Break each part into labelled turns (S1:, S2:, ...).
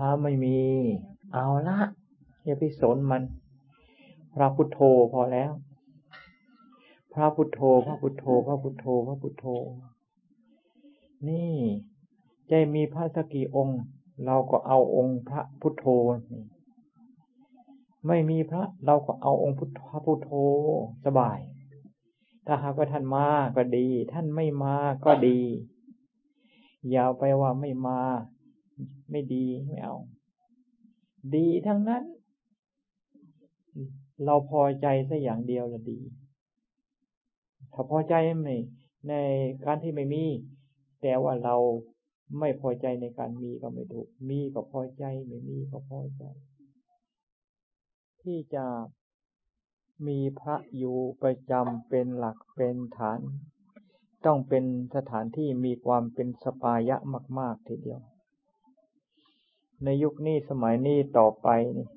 S1: ระไม่มี เอาละอย่าไปสนมัน พระพุทโธพอแล้ว พระพุทโธ พระพุทโธ พระพุทโธ พระพุทโธ นี่ใจมีพระสกี่องค์ เราก็เอาองค์พระพุทโธไม่มีพระเราก็เอาองค์พุทธพุทโธสบาย ถ้าหากว่าท่านมาก็ดี ท่านไม่มาก็ดี อย่าไปว่าไม่มา ไม่ดีไม่เอา ดีทั้งนั้น เราพอใจสัอย่างเดียวละดี ถ้าพอใจไม่ในการที่ไม่มี แต่ว่าเราไม่พอใจในการมีก็ไม่ถูก มีก็พอใจ ไม่มีก็พอใจ ที่จะมีพระอยู่ประจำเป็นหลักเป็นฐาน ต้องเป็นสถานที่มีความเป็นสปายะมาก ๆ ทีเดียว ในยุคนี้สมัยนี้ต่อไปนี่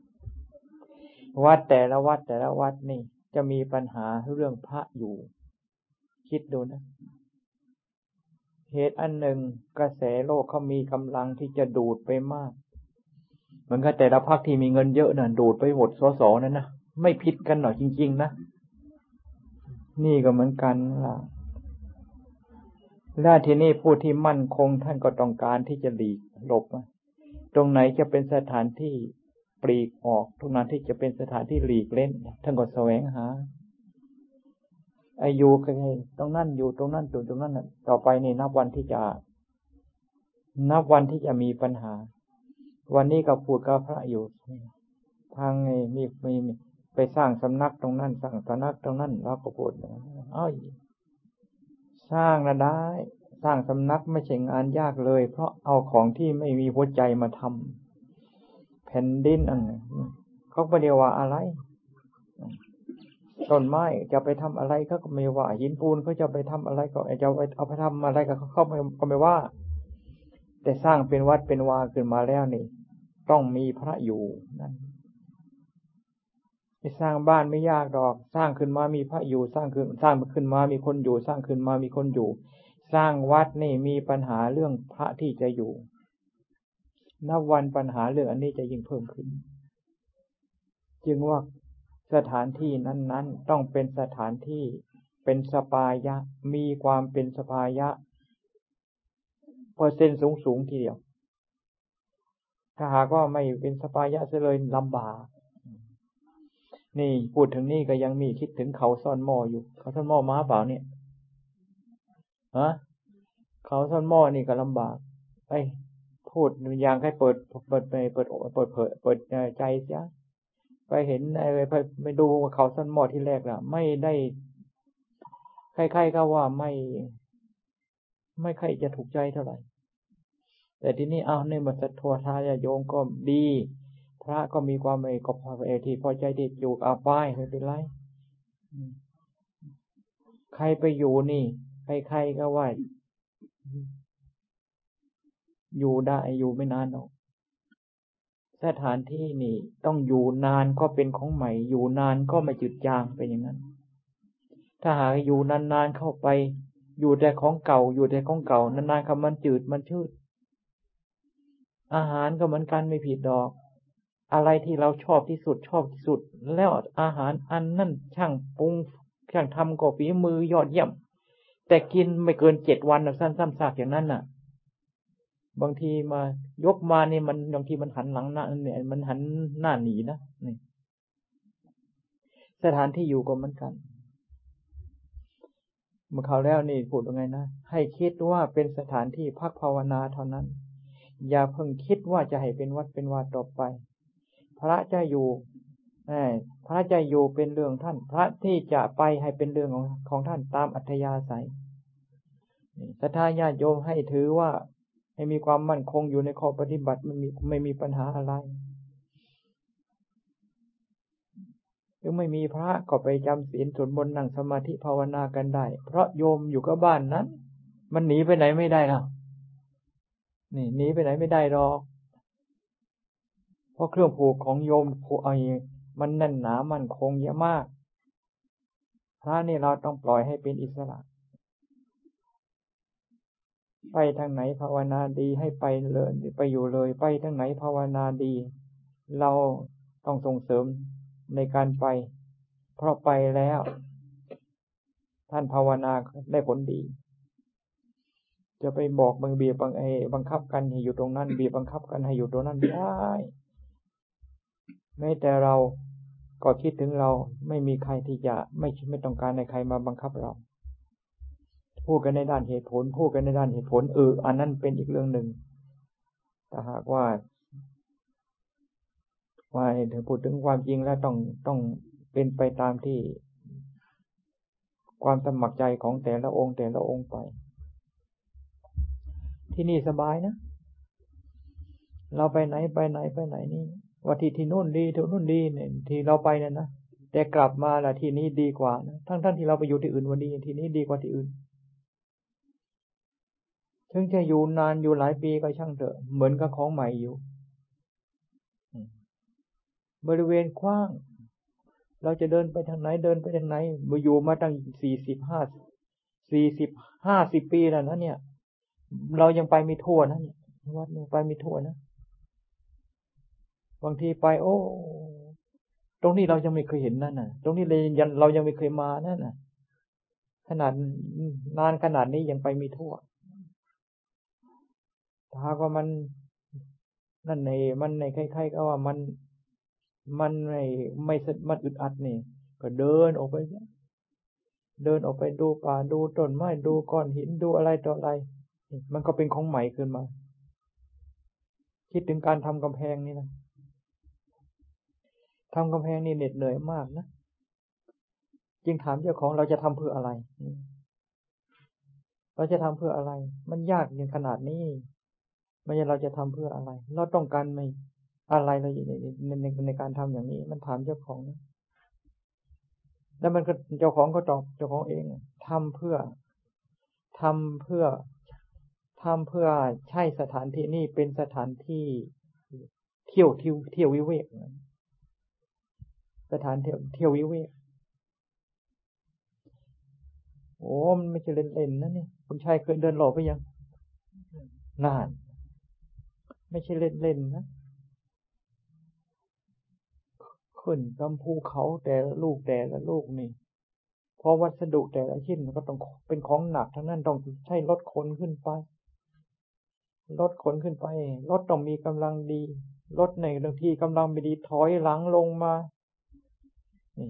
S1: วัดแต่ละวัดแต่ละวัดนี่ จะมีปัญหาเรื่องพระอยู่ คิดดูนะเหตุอันหนึ่งกระแสโลกเขามีกำลังที่จะดูดไปมาก เหมือนกับแต่ละพักที่มีเงินเยอะน่ะ ดูดไปหมดสอสอนั่นนะไม่ผิดกันหน่อยจริง ๆ นะ นี่ก็เหมือนกันล่ะแล้วทีนี้ผู้ที่มั่นคงท่านก็ต้องการที่จะหลีกหลบ ตรงไหนจะเป็นสถานที่ปลีกออก ตรงนั้นที่จะเป็นสถานที่หลีกเล่นท่านก็แสวงหาอายุให้ตรงนั้นอยู่ตรงนั้นอยู่ตรงนั้นต่อไปนี่นับวันที่จะ นับวันที่จะมีปัญหา วันนี้ก็พูดกับพระอยู่ทางมีมีไปสร้างสำนักตรงนั้นสร้างสำนักตรงนั้นเราก็พูดอ้ยสร้างนะได้ สร้างสำนักไม่ใช่งานยากเลย เพราะเอาของที่ไม่มีหัวใจมาทำแผ่นดินอันเขาไม่เดียวว่าอะไรต้นไม้จะไปทำอะไรเขาก็ไม่ว่า หินปูนเขาจะไปทำอะไรก็จะไปเอาไปทำอะไรก็เขาไม่ก็ไม่ว่า แต่สร้างเป็นวัดเป็นวาขึ้นมาแล้วนี่ ต้องมีพระอยู่นั่นไปสร้างบ้านไม่ยากดอก สร้างขึ้นมามีพระอยู่ สร้างขึ้น สร้างขึ้นมามีคนอยู่ สร้างขึ้นมามีคนอยู่ สร้างวัดนี่มีปัญหาเรื่องพระที่จะอยู่ นับวันปัญหาเรื่องอันนี้จะยิ่งเพิ่มขึ้น จึงว่าสถานที่นั้น ๆ ต้องเป็นสถานที่เป็นสปายะ มีความเป็นสปายะเปอร์เซ็นต์สูงๆทีเดียว ถ้าหากว่าไม่เป็นสปายะเสเลยลำบาก นี่พูดถึงนี่ก็ยังมีคิดถึงเขาซ่อนหม้ออยู่ เขาซ่อนหม้อม้าเปล่าเนี่ย ฮะเขาซ่อนหม้อนี่ก็ลำบากไอ้พูดอย่างให้เปิดเปิดไปเปิดเปิดเผยเปิดใจเสียไปเห็นไอ้ไปไปดูเขาซ่อนหม้อที่แรกล่ะ ไม่ได้ใครๆก็ว่าไม่ ไม่ใครจะถูกใจเท่าไหร่ แต่ที่นี่เอาในมัสทัวทายโยงก็ดี พระก็มีความไม่ก็พอเอที่พอใจที่อยู่อาป้ายไม่เป็นไรใครไปอยู่นี่ ใครๆก็ว่าอยู่ได้อยู่ไม่นานหรอกสถานที่นี่ต้องอยู่นานก็เป็นของใหม่ อยู่นานก็ไม่จืดจางเป็นอย่างนั้น ถ้าหากอยู่นานๆเข้าไป อยู่แต่ของเก่า อยู่แต่ของเก่านานๆคำมันจืดมันชืด อาหารก็เหมือนกันไม่ผิดดอก อะไรที่เราชอบที่สุดชอบที่สุด แล้วอาหารอันนั่นช่างปรุงช่างทำก็ฝีมือยอดเยี่ยม แต่กินไม่เกินเจ็ดวันสั้นซ้ำซากอย่างนั้นน่ะ บางทีมายกมานี่มันบางทีมันหันหลังหน้าเนี่ยมันหันหน้าหนีนะนี่ สถานที่อยู่ก็เหมือนกันเมื่อเขาแล้วนี่พูดยังไงนะให้คิดว่าเป็นสถานที่พักภาวนาเท่านั้น อย่าเพิ่งคิดว่าจะให้เป็นวัดเป็นวาต่อไป พระจะอยู่พระจะอยู่เป็นเรื่องท่าน พระที่จะไปให้เป็นเรื่องของของท่านตามอัธยาศัย สัทธาญาติโยมให้ถือว่า ให้มีความมั่นคงอยู่ในข้อปฏิบัติไม่มีไม่มีปัญหาอะไรหรือไม่มีพระก็ไปจำศีลสวดมนต์นั่งสมาธิภาวนากันได้ เพราะโยมอยู่กับบ้านนั้น มันหนีไปไหนไม่ได้แล้วนี่หนีไปไหนไม่ได้หรอกเพราะเครื่องผูกของโยมผูกไอ้มันแน่นหนามันคงเยอะมากพระนี่เราต้องปล่อยให้เป็นอิสระ ไปทางไหนภาวนาดีให้ไปเลยไปอยู่เลย ไปทางไหนภาวนาดี เราต้องส่งเสริมในการไป เพราะไปแล้ว ท่านภาวนาได้ผลดี จะไปบอกบังเบียบังเอบังคับกันให้อยู่ตรงนั้น เบียบังคับกันให้อยู่ตรงนั้นได้แม้แต่เราก็คิดถึงเราไม่มีใครที่จะไม่ไม่ต้องการในใครมาบังคับเรา พูดกันในด้านเหตุผล พูดกันในด้านเหตุผลเอออันนั้นเป็นอีกเรื่องหนึ่งแต่หากว่า ว่าถึงพูดถึงความจริงแล้วต้องต้องเป็นไปตามที่ ความสมัครใจของแต่ละองค์แต่ละองค์ไป ที่นี่สบายนะ เราไปไหนไปไหนไปไหนนี่ว่าที่ที่นู่นดีที่นู่นดีเนี่ยที่เราไปเนี่ยนะแต่กลับมาละที่นี้ดีกว่านะทั้งท่านที่เราไปอยู่ที่อื่นวันนี้ที่นี้ดีกว่าที่อื่น ถึงจะอยู่นานอยู่หลายปีก็ช่างเถอะ เหมือนกับของใหม่อยู่ บริเวณกว้าง เราจะเดินไปทางไหนเดินไปทางไหนมาอยู่มาตั้งสี่สิบห้าสี่สิบห้าสิบปีแล้วนะเนี่ย เรายังไปไม่ทั่วนะเนี่ยวัดเนี่ยไปไม่ทั่วนะบางทีไป โอ้ ตรงนี้เรายังไม่เคยเห็นนั่นน่ะ ตรงนี้เลยยันเรายังไม่เคยมานั่นน่ะ ขนาดนานขนาดนี้ยังไปไม่ทั่ว ถ้าว่ามันนั่นในมันในใครๆก็ว่ามันมันไม่ไม่มันอึดอัดนี่ ก็เดินออกไป เดินออกไปดูป่าดูต้นไม้ดูก้อนหินดูอะไรต่ออะไร มันก็เป็นของใหม่ขึ้นมา คิดถึงการทำกำแพงนี่นะทำกำแพงนี่เหน็ดเหนื่อยมากนะจึงถามเจ้าของเราจะทำเพื่ออะไร เราจะทำเพื่ออะไร มันยากอย่างขนาดนี้ ไม่ใช่เราจะทำเพื่ออะไร เราต้องการไม่อะไรเราอยู่ในในในในการทำอย่างนี้ มันถามเจ้าของนะแล้วมันก็เจ้าของก็ตอบเจ้าของเองทำเพื่อทำเพื่อทำเพื่อใช่สถานที่นี่เป็นสถานที่เที่ยวเที่ยวเที่ยววิเวกสถานเที่ยวเที่ยววิเวกโอ้มันไม่ใช่เล่นๆนะเนี่ยคุณชายเคยเดินหลอกไปยังนาน ไม่ใช่เล่นๆนะขึ้นกำภูเขาแต่ละลูกแต่ละลูกนี่เพอวัสดุแต่ละชิ้นมันก็ต้องเป็นของหนักทั้งนั้นต้องใช้รถขนขึ้นไปรถขนขึ้นไปรถต้องมีกำลังดีรถในบางทีกำลังไม่ดีถอยหลังลงมานี่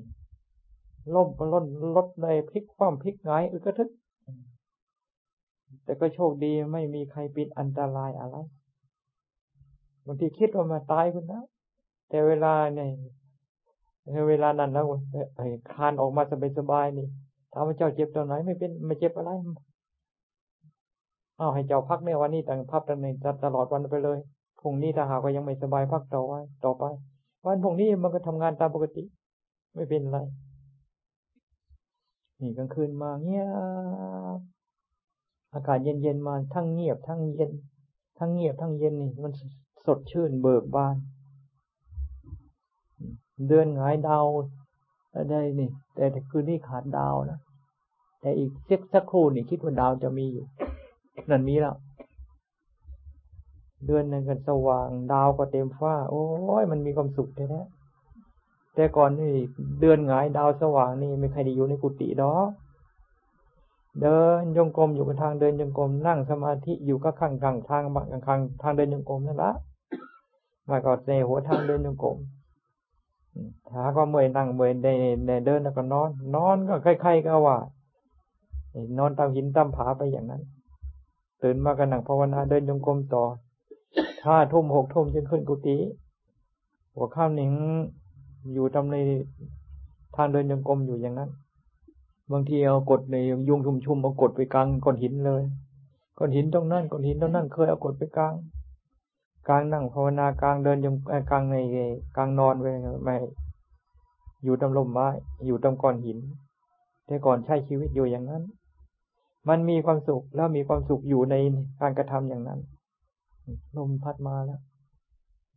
S1: ล่มก็ล่นรถเลยพลิกคว่ำพลิกไงอึกระทึก แต่ก็โชคดีไม่มีใครปิดอันตรายอะไร บางทีคิดว่ามาตายคุณนะแต่เวลาเนี่ยเวลานั้นแล้วไอ้คานออกมาสบายๆนี่ถามว่าเจ้าเจ็บตอนไหนไม่เป็นไม่เจ็บอะไรอ้าวให้เจ้าพักในวันนี้แต่งพักตั้งในตลอดวันไปเลยพรุ่งนี้ถ้าหากว่ายังไม่สบายพักต่อไว้ต่อไป วันพรุ่งนี้มันก็ทำงานตามปกติ ไม่เป็นไร นี่กลางคืนมาเงียบอากาศเย็นๆมาทั้งเงียบทั้งเย็น ทั้งเงียบทั้งเย็นนี่มัน สดชื่นเบิกบาน เดือนหงายดาวได้นี่ แต่คืนนี้ขาดดาวนะแต่อีกเซ็กสักครู่นี่คิดว่าดาวจะมีอยู่ นั่นมีแล้ว เดือนหนึ่งกันสว่างดาวก็เต็มฟ้า โอ้ยมันมีความสุขแท้ๆแต่ก่อนนี่เดือนหงายดาวสว่างนี่ไม่ใครได้อยู่ในกุฏิดอกเดินยงกรมอยู่กับทางเดินยงกรมนั่งสมาธิอยู่ก็ข้างข้างทางบางข้างทางเดินยงกรมนั่นละ มาก็ในหัวทางเดินยงกรมขา ก็เมื่อยนั่งเมื่อยในในเดินแล้วก็นอน นอนก็ใครๆก็ว่านอนตามหินตามผาไปอย่างนั้น ตื่นมากันหนังภาวนาเดินยงกรมต่อห้าทุ่มหกทุ่มจนขึ้นกุฏิหัวข้ามหนิงอยู่ทำในทางเดินยงกรมอยู่อย่างนั้น บางทีเอากดในยุงชุมชุมเอากดไปกลางก้อนหินเลยก้อนหินตรงนั้นก้อนหินตรงนั้นเคยเอากดไปกลาง กลางนั่งภาวนากลางเดินยังกลางในกลางนอนไปไม่อยู่ตำลมไม้อยู่ตำก้อนหิน แต่ก่อนใช้ชีวิตอยู่อย่างนั้น มันมีความสุขแล้วมีความสุขอยู่ในการกระทำอย่างนั้น ลมพัดมาแล้ว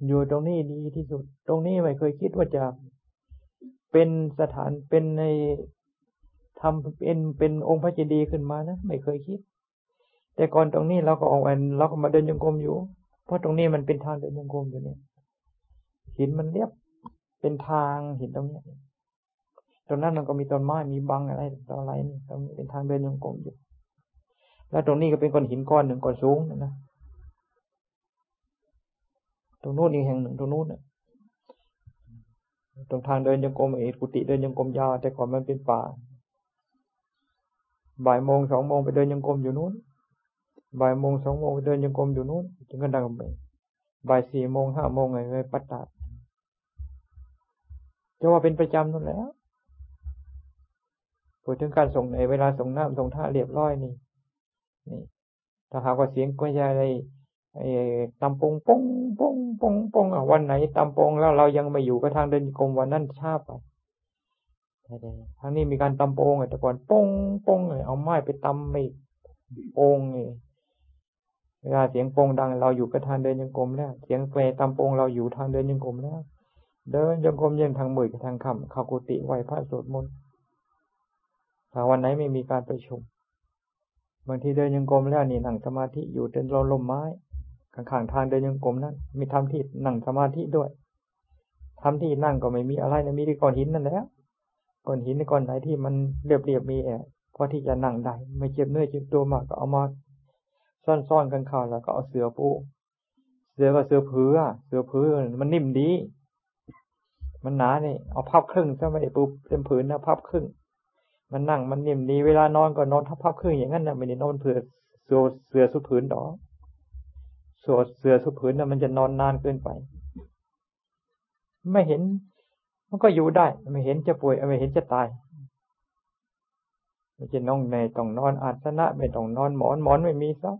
S1: อยู่ตรงนี้ดีที่สุด ตรงนี้ไม่เคยคิดว่าจะเป็นสถานเป็นในทำเป็นเป็นองค์พระเจดีย์ขึ้นมานะไม่เคยคิด แต่ก่อนตรงนี้เราก็ออกไปเราก็มาเดินยงกรมอยู่ เพราะตรงนี้มันเป็นทางเดินยังกรมอยู่เนี่ยหินมันเรียบเป็นทางหินตรงนี้ตรงนั้นมันก็มีต้นไม้มีบังอะไรต่ออะไรนี่ตรงนี้เป็นทางเดินยังกรมอยู่ แล้วตรงนี้ก็เป็นก้อนหินก้อนหนึ่งก้อนสูงนะตรงโน้นอีกแห่งหนึ่งตรงโน้นตรงทางเดินยังกรมเอกุฏิเดินยังกรมยาวแต่ก่อนมันเป็นป่าบ่ายโมงสองโมงไปเดินยังกรมอยู่นู้น บ่ายโมงสองโมงเดินยังกรมอยู่นู้นจนกระดังไปบ่ายสี่โมงห้าโมงไงไปปัตตาจะว่าเป็นประจำนั่นแล้วพูดถึงการส่งในเวลาส่งน้ำส่งท่าเรียบร้อยนี่นี่ ถ้าหากว่าเสียงก็จะอะไรไอ้ตำปงปงปงปงปงอะวันไหนตำปงแล้วเรายังไม่อยู่ก็ทางเดินกรมวันนั้นชาไปทางนี้มีการตำโปงแต่ก่อนปงปงเลยเอาไม้ไปตำไม่โปงไง เวลาเสียงโปงดัง เราอยู่กับทางเดินยังกรมแล้ว เสียงเปรตำโปงเราอยู่ทางเดินยังกรมแล้ว เดินยังกรมเย็นทางมือกับทางคำเข้ากุฏิไหวพระสวดมนต์ถ้าวันไหนไม่มีการประชุมบางทีเดินยังกรมแล้วนี่นั่งสมาธิอยู่เดินรลมไม้ข้างๆทางเดินยังกรมนั้นมีทำที่นั่งสมาธิด้วยทำที่นั่งก็ไม่มีอะไรนะมีที่ก้อนหินนั่นแหละก้อนหินในก้อนไหนที่มันเรียบๆมีแอบพอที่จะนั่งได้ ไม่เจ็บเนื้อเจ็บตัวมากก็เอามา ซ่อนๆกันเข้าแล้วก็เอาเสือปูเสือก็เสือผือเสือผือมันนิ่มดี มันหนาเนี่ยเอาพับครึ่งซะไม่ได้ปูเต็มผืนนะพับครึ่ง มันนั่งมันนิ่มดีเวลานอนก็นอนทับพับครึ่งอย่างนั้นนะไม่ได้นอนเผื่อเสือเสือสุดผืนดอกเสือเสือสุดผืนน่ะมันจะนอนนานเกินไป ไม่เห็น มันก็อยู่ได้ ไม่เห็นจะป่วยไม่เห็นจะตายไม่จะน้องในต้องนอนอาสนะไม่ต้องนอนหมอนหมอนไม่มีซะ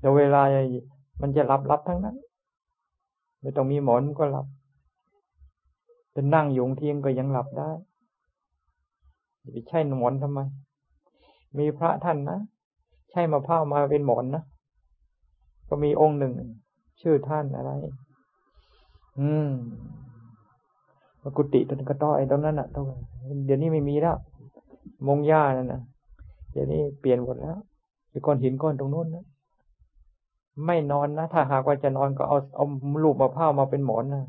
S1: แต่เวลามันจะหลับหลับทั้งนั้น ไม่ต้องมีหมอนก็หลับจะนั่งอยู่เทียงก็ยังหลับได้ไปใช่หมอนทำไม มีพระท่านนะใช่มาผ้ามาเป็นหมอนนะก็มีองค์หนึ่ง ชื่อท่านอะไร อืมกุฏิตรกระต้อยตรงนั้นอะตรงเดี๋ยวนี้ไม่มีแล้ว มงหญ้านั่นนะเดี๋ยวนี้เปลี่ยนหมดแล้วเป็นก้อนหินก้อนตรงนู้นนะ ไม่นอนนะ ถ้าหากว่าจะนอนก็เอาเอาลูกมะพร้าวมาเป็นหมอนนะ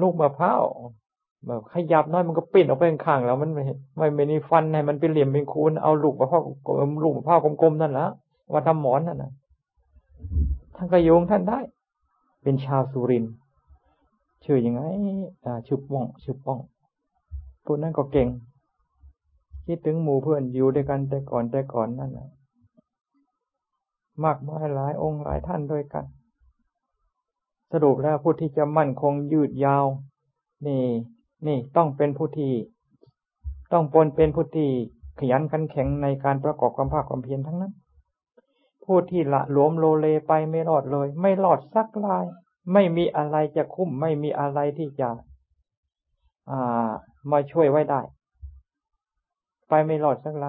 S1: ลูกมะพร้าวแบบขยับน้อยมันก็ปิ้นออกไปข้างแล้วมันไม่ไม่ไม่มีฟันให้มันเป็นเหลี่ยมเป็นคูนเอาลูกมะพร้าวลูกมะพร้าวกลมๆนั่นแหละมาทำหมอนนั่นนะท่านก็โยงท่านได้ เป็นชาวสุรินชื่ออยังไงอ่าชื่อป้องชื่อป้องพวกนั้นก็เก่งคิดถึงหมู่เพื่อนอยู่ด้วยกันแต่ก่อนแต่ก่อนนั่นแหละ มากมายหลายองค์หลายท่านด้วยกัน สรุปแล้วผู้ที่จะมั่นคงยืดยาว นี่ นี่ต้องเป็นผู้ที่ต้องปนเป็นผู้ที่ขยันขันแข็งในการประกอบความภาคความเพียรทั้งนั้น ผู้ที่ละหลวมโลเลไปไม่รอดเลย ไม่รอดสักลาย ไม่มีอะไรจะคุ้ม ไม่มีอะไรที่จะ อ่า มาช่วยไว้ได้ ไปไม่รอดสักไร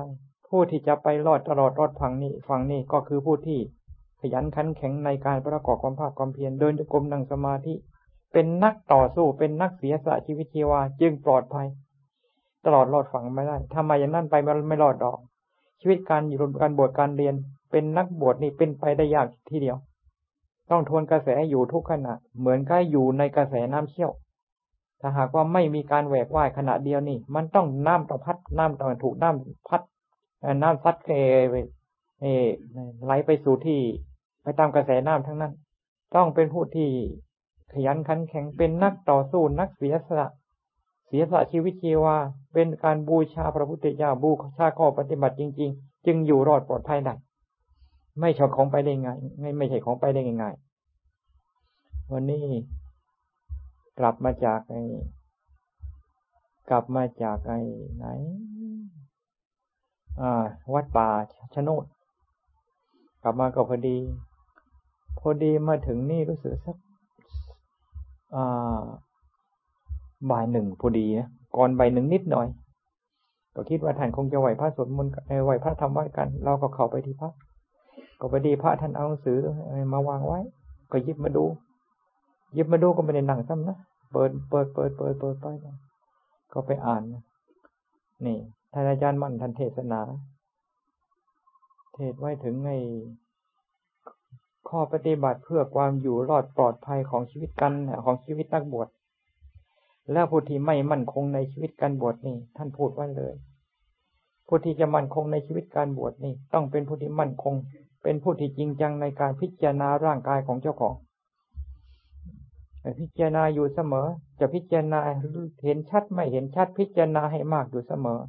S1: ผู้ที่จะไปรอดตลอดรอดฝั่งนี้ฝั่งนี้ก็คือผู้ที่ขยันขันแข็งในการประกอบความภาคความเพียรเดินจงกรมนั่งสมาธิเป็นนักต่อสู้เป็นนักเสียสละชีวิตชีวาจึงปลอดภัย ตลอดรอดฝั่งไม่ได้ทำไมอย่างนั้นไปมันไม่รอดดอก ชีวิตการอยู่การบวชการเรียน เป็นนักบวชนี่เป็นไปได้ยากทีเดียว ต้องทวนกระแสอยู่ทุกขณะ เหมือนกับอยู่ในกระแสน้ำเชี่ยว ถ้าหากว่าไม่มีการแหวกว่ายขณะเดียวนี่ มันต้องน้ำต่อพัดน้ำต่อถูกน้ำพัด น้ำซัดเอเอไหลไปสู่ที่ไปตามกระแสน้ำทั้งนั้น ต้องเป็นผู้ที่ขยันขันแข็งเป็นนักต่อสู้นักเสียสละเสียสละชีวิตชีวาเป็นการบูชาพระพุทธเจ้าบูชาข้อปฏิบัติจริง ๆ จึงอยู่รอดปลอดภัยได้ไม่ใช่ของไปได้ง่ายไม่ใช่ของไปได้ง่ายวันนี้กลับมาจากไอ้กลับมาจากไอ้ไหน วัดป่าชะโนดกลับมาก็พอดี พอดีมาถึงนี่รู้สึกสักอ่าบ่ายหนึ่งพอดีนะก่อนบ่ายหนึ่งนิดหน่อย ก็คิดว่าท่านคงจะไหวพระสวดมนต์ไหวพระธรรมไหวกัน เราก็เข้าไปที่พระก็พอดีพระท่านเอาหนังสือมาวางไว้ ก็ยิบมาดูยิบมาดูก็ไม่ได้นั่งซ้ำนะเปิดเปิดเปิดเปิดเปิดไปก็ไปอ่านนี่ ท่านอาจารย์มั่นท่านเทศนา เทศไว้ถึงไอ้ข้อปฏิบัติเพื่อความอยู่รอดปลอดภัยของชีวิตกันของชีวิตนักบวชแล้วผู้ที่ไม่มั่นคงในชีวิตการบวชนี่ ท่านพูดไว้เลย ผู้ที่จะมั่นคงในชีวิตการบวชนี่ ต้องเป็นผู้ที่มั่นคง เป็นผู้ที่จริงจังในการพิจารณาร่างกายของเจ้าของพิจารณาอยู่เสมอ จะพิจารณาเห็นชัดไม่เห็นชัดพิจารณาให้มากอยู่เสมอ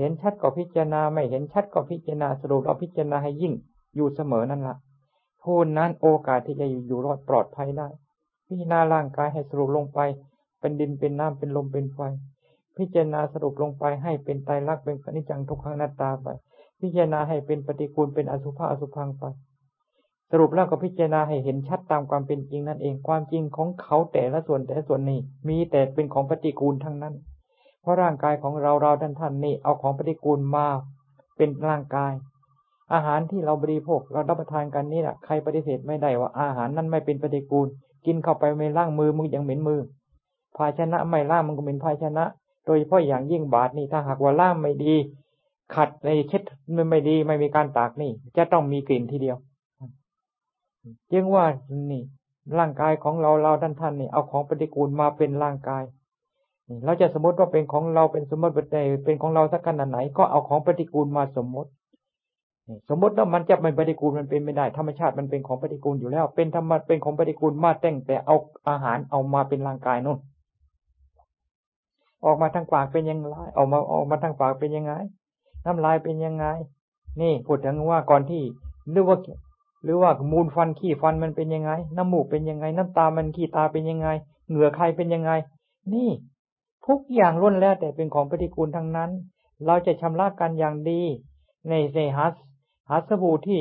S1: เห็นชัดก็พิจารณาไม่เห็นชัดก็พิจารณาสรุปเราพิจารณาให้ยิ่งอยู่เสมอนั่นละผู้นั้นโอกาสที่จะอยู่รอดปลอดภัยได้ พิจารณาร่างกายให้สรุปลงไป เป็นดินเป็นน้ำเป็นลมเป็นไฟ พิจารณาสรุปลงไปให้เป็นไตรลักษณ์เป็นอนิจจังทุกขังนัตตาไป พิจารณาให้เป็นปฏิกูลเป็นอสุภะอสุพังไป สรุปแล้วก็พิจารณาให้เห็นชัดตามความเป็นจริงนั่นเองความจริงของเขาแต่ละส่วนแต่ละส่วนนี้ มีแต่เป็นของปฏิกูลทั้งนั้น เพราะร่างกายของเราเราท่านท่านนี่เอาของปฏิกูลมาเป็นร่างกาย อาหารที่เราบริโภคเรารับประทานกันนี่แหละใครปฏิเสธไม่ได้ว่าอาหารนั้นไม่เป็นปฏิกูล กินเข้าไปไม่ล้างมือมึงยังเหม็นมือ ภาชนะไม่ล้างมันก็เป็นภาชนะ โดยเฉพาะอย่างยิ่งบาทนี่ถ้าหากว่าล้างไม่ดี ขัดในเช็ดไม่ดีไม่มีการตากนี่ จะต้องมีกลิ่นทีเดียวจึงว่านี่ร่างกายของเราเราท่านท่านนี่เอาของปฏิกูลมาเป็นร่างกาย เราจะสมมติว่าเป็นของเราเป็นสมมติเป็นของเราสักขนาดไหน ก็เอาของปฏิกูลมาสมมติ สมมติว่ามันจะเป็นปฏิกูลมันเป็นไม่ได้ ธรรมชาติมันเป็นของปฏิกูลอยู่แล้ว เป็นธรรมะเป็นของปฏิกูลมาแต่งแต่เอาอาหารเอามาเป็นร่างกายนู่นออกมาทางปากเป็นยังไงออกมาออกมาทางปากเป็นยังไง น้ำลายเป็นยังไง นี่พูดถึงว่าก่อนที่หรือว่าหรือว่ามูลฟันขี้ฟันมันเป็นยังไง น้ำมูกเป็นยังไง น้ำตามันขี้ตาเป็นยังไง เหงื่อใครเป็นยังไง นี่ ทุกอย่างล้วนแล้วแต่เป็นของปฏิกูลทั้งนั้น เราจะชำระกันอย่างดี ในเซฮัสหาสบู่ที่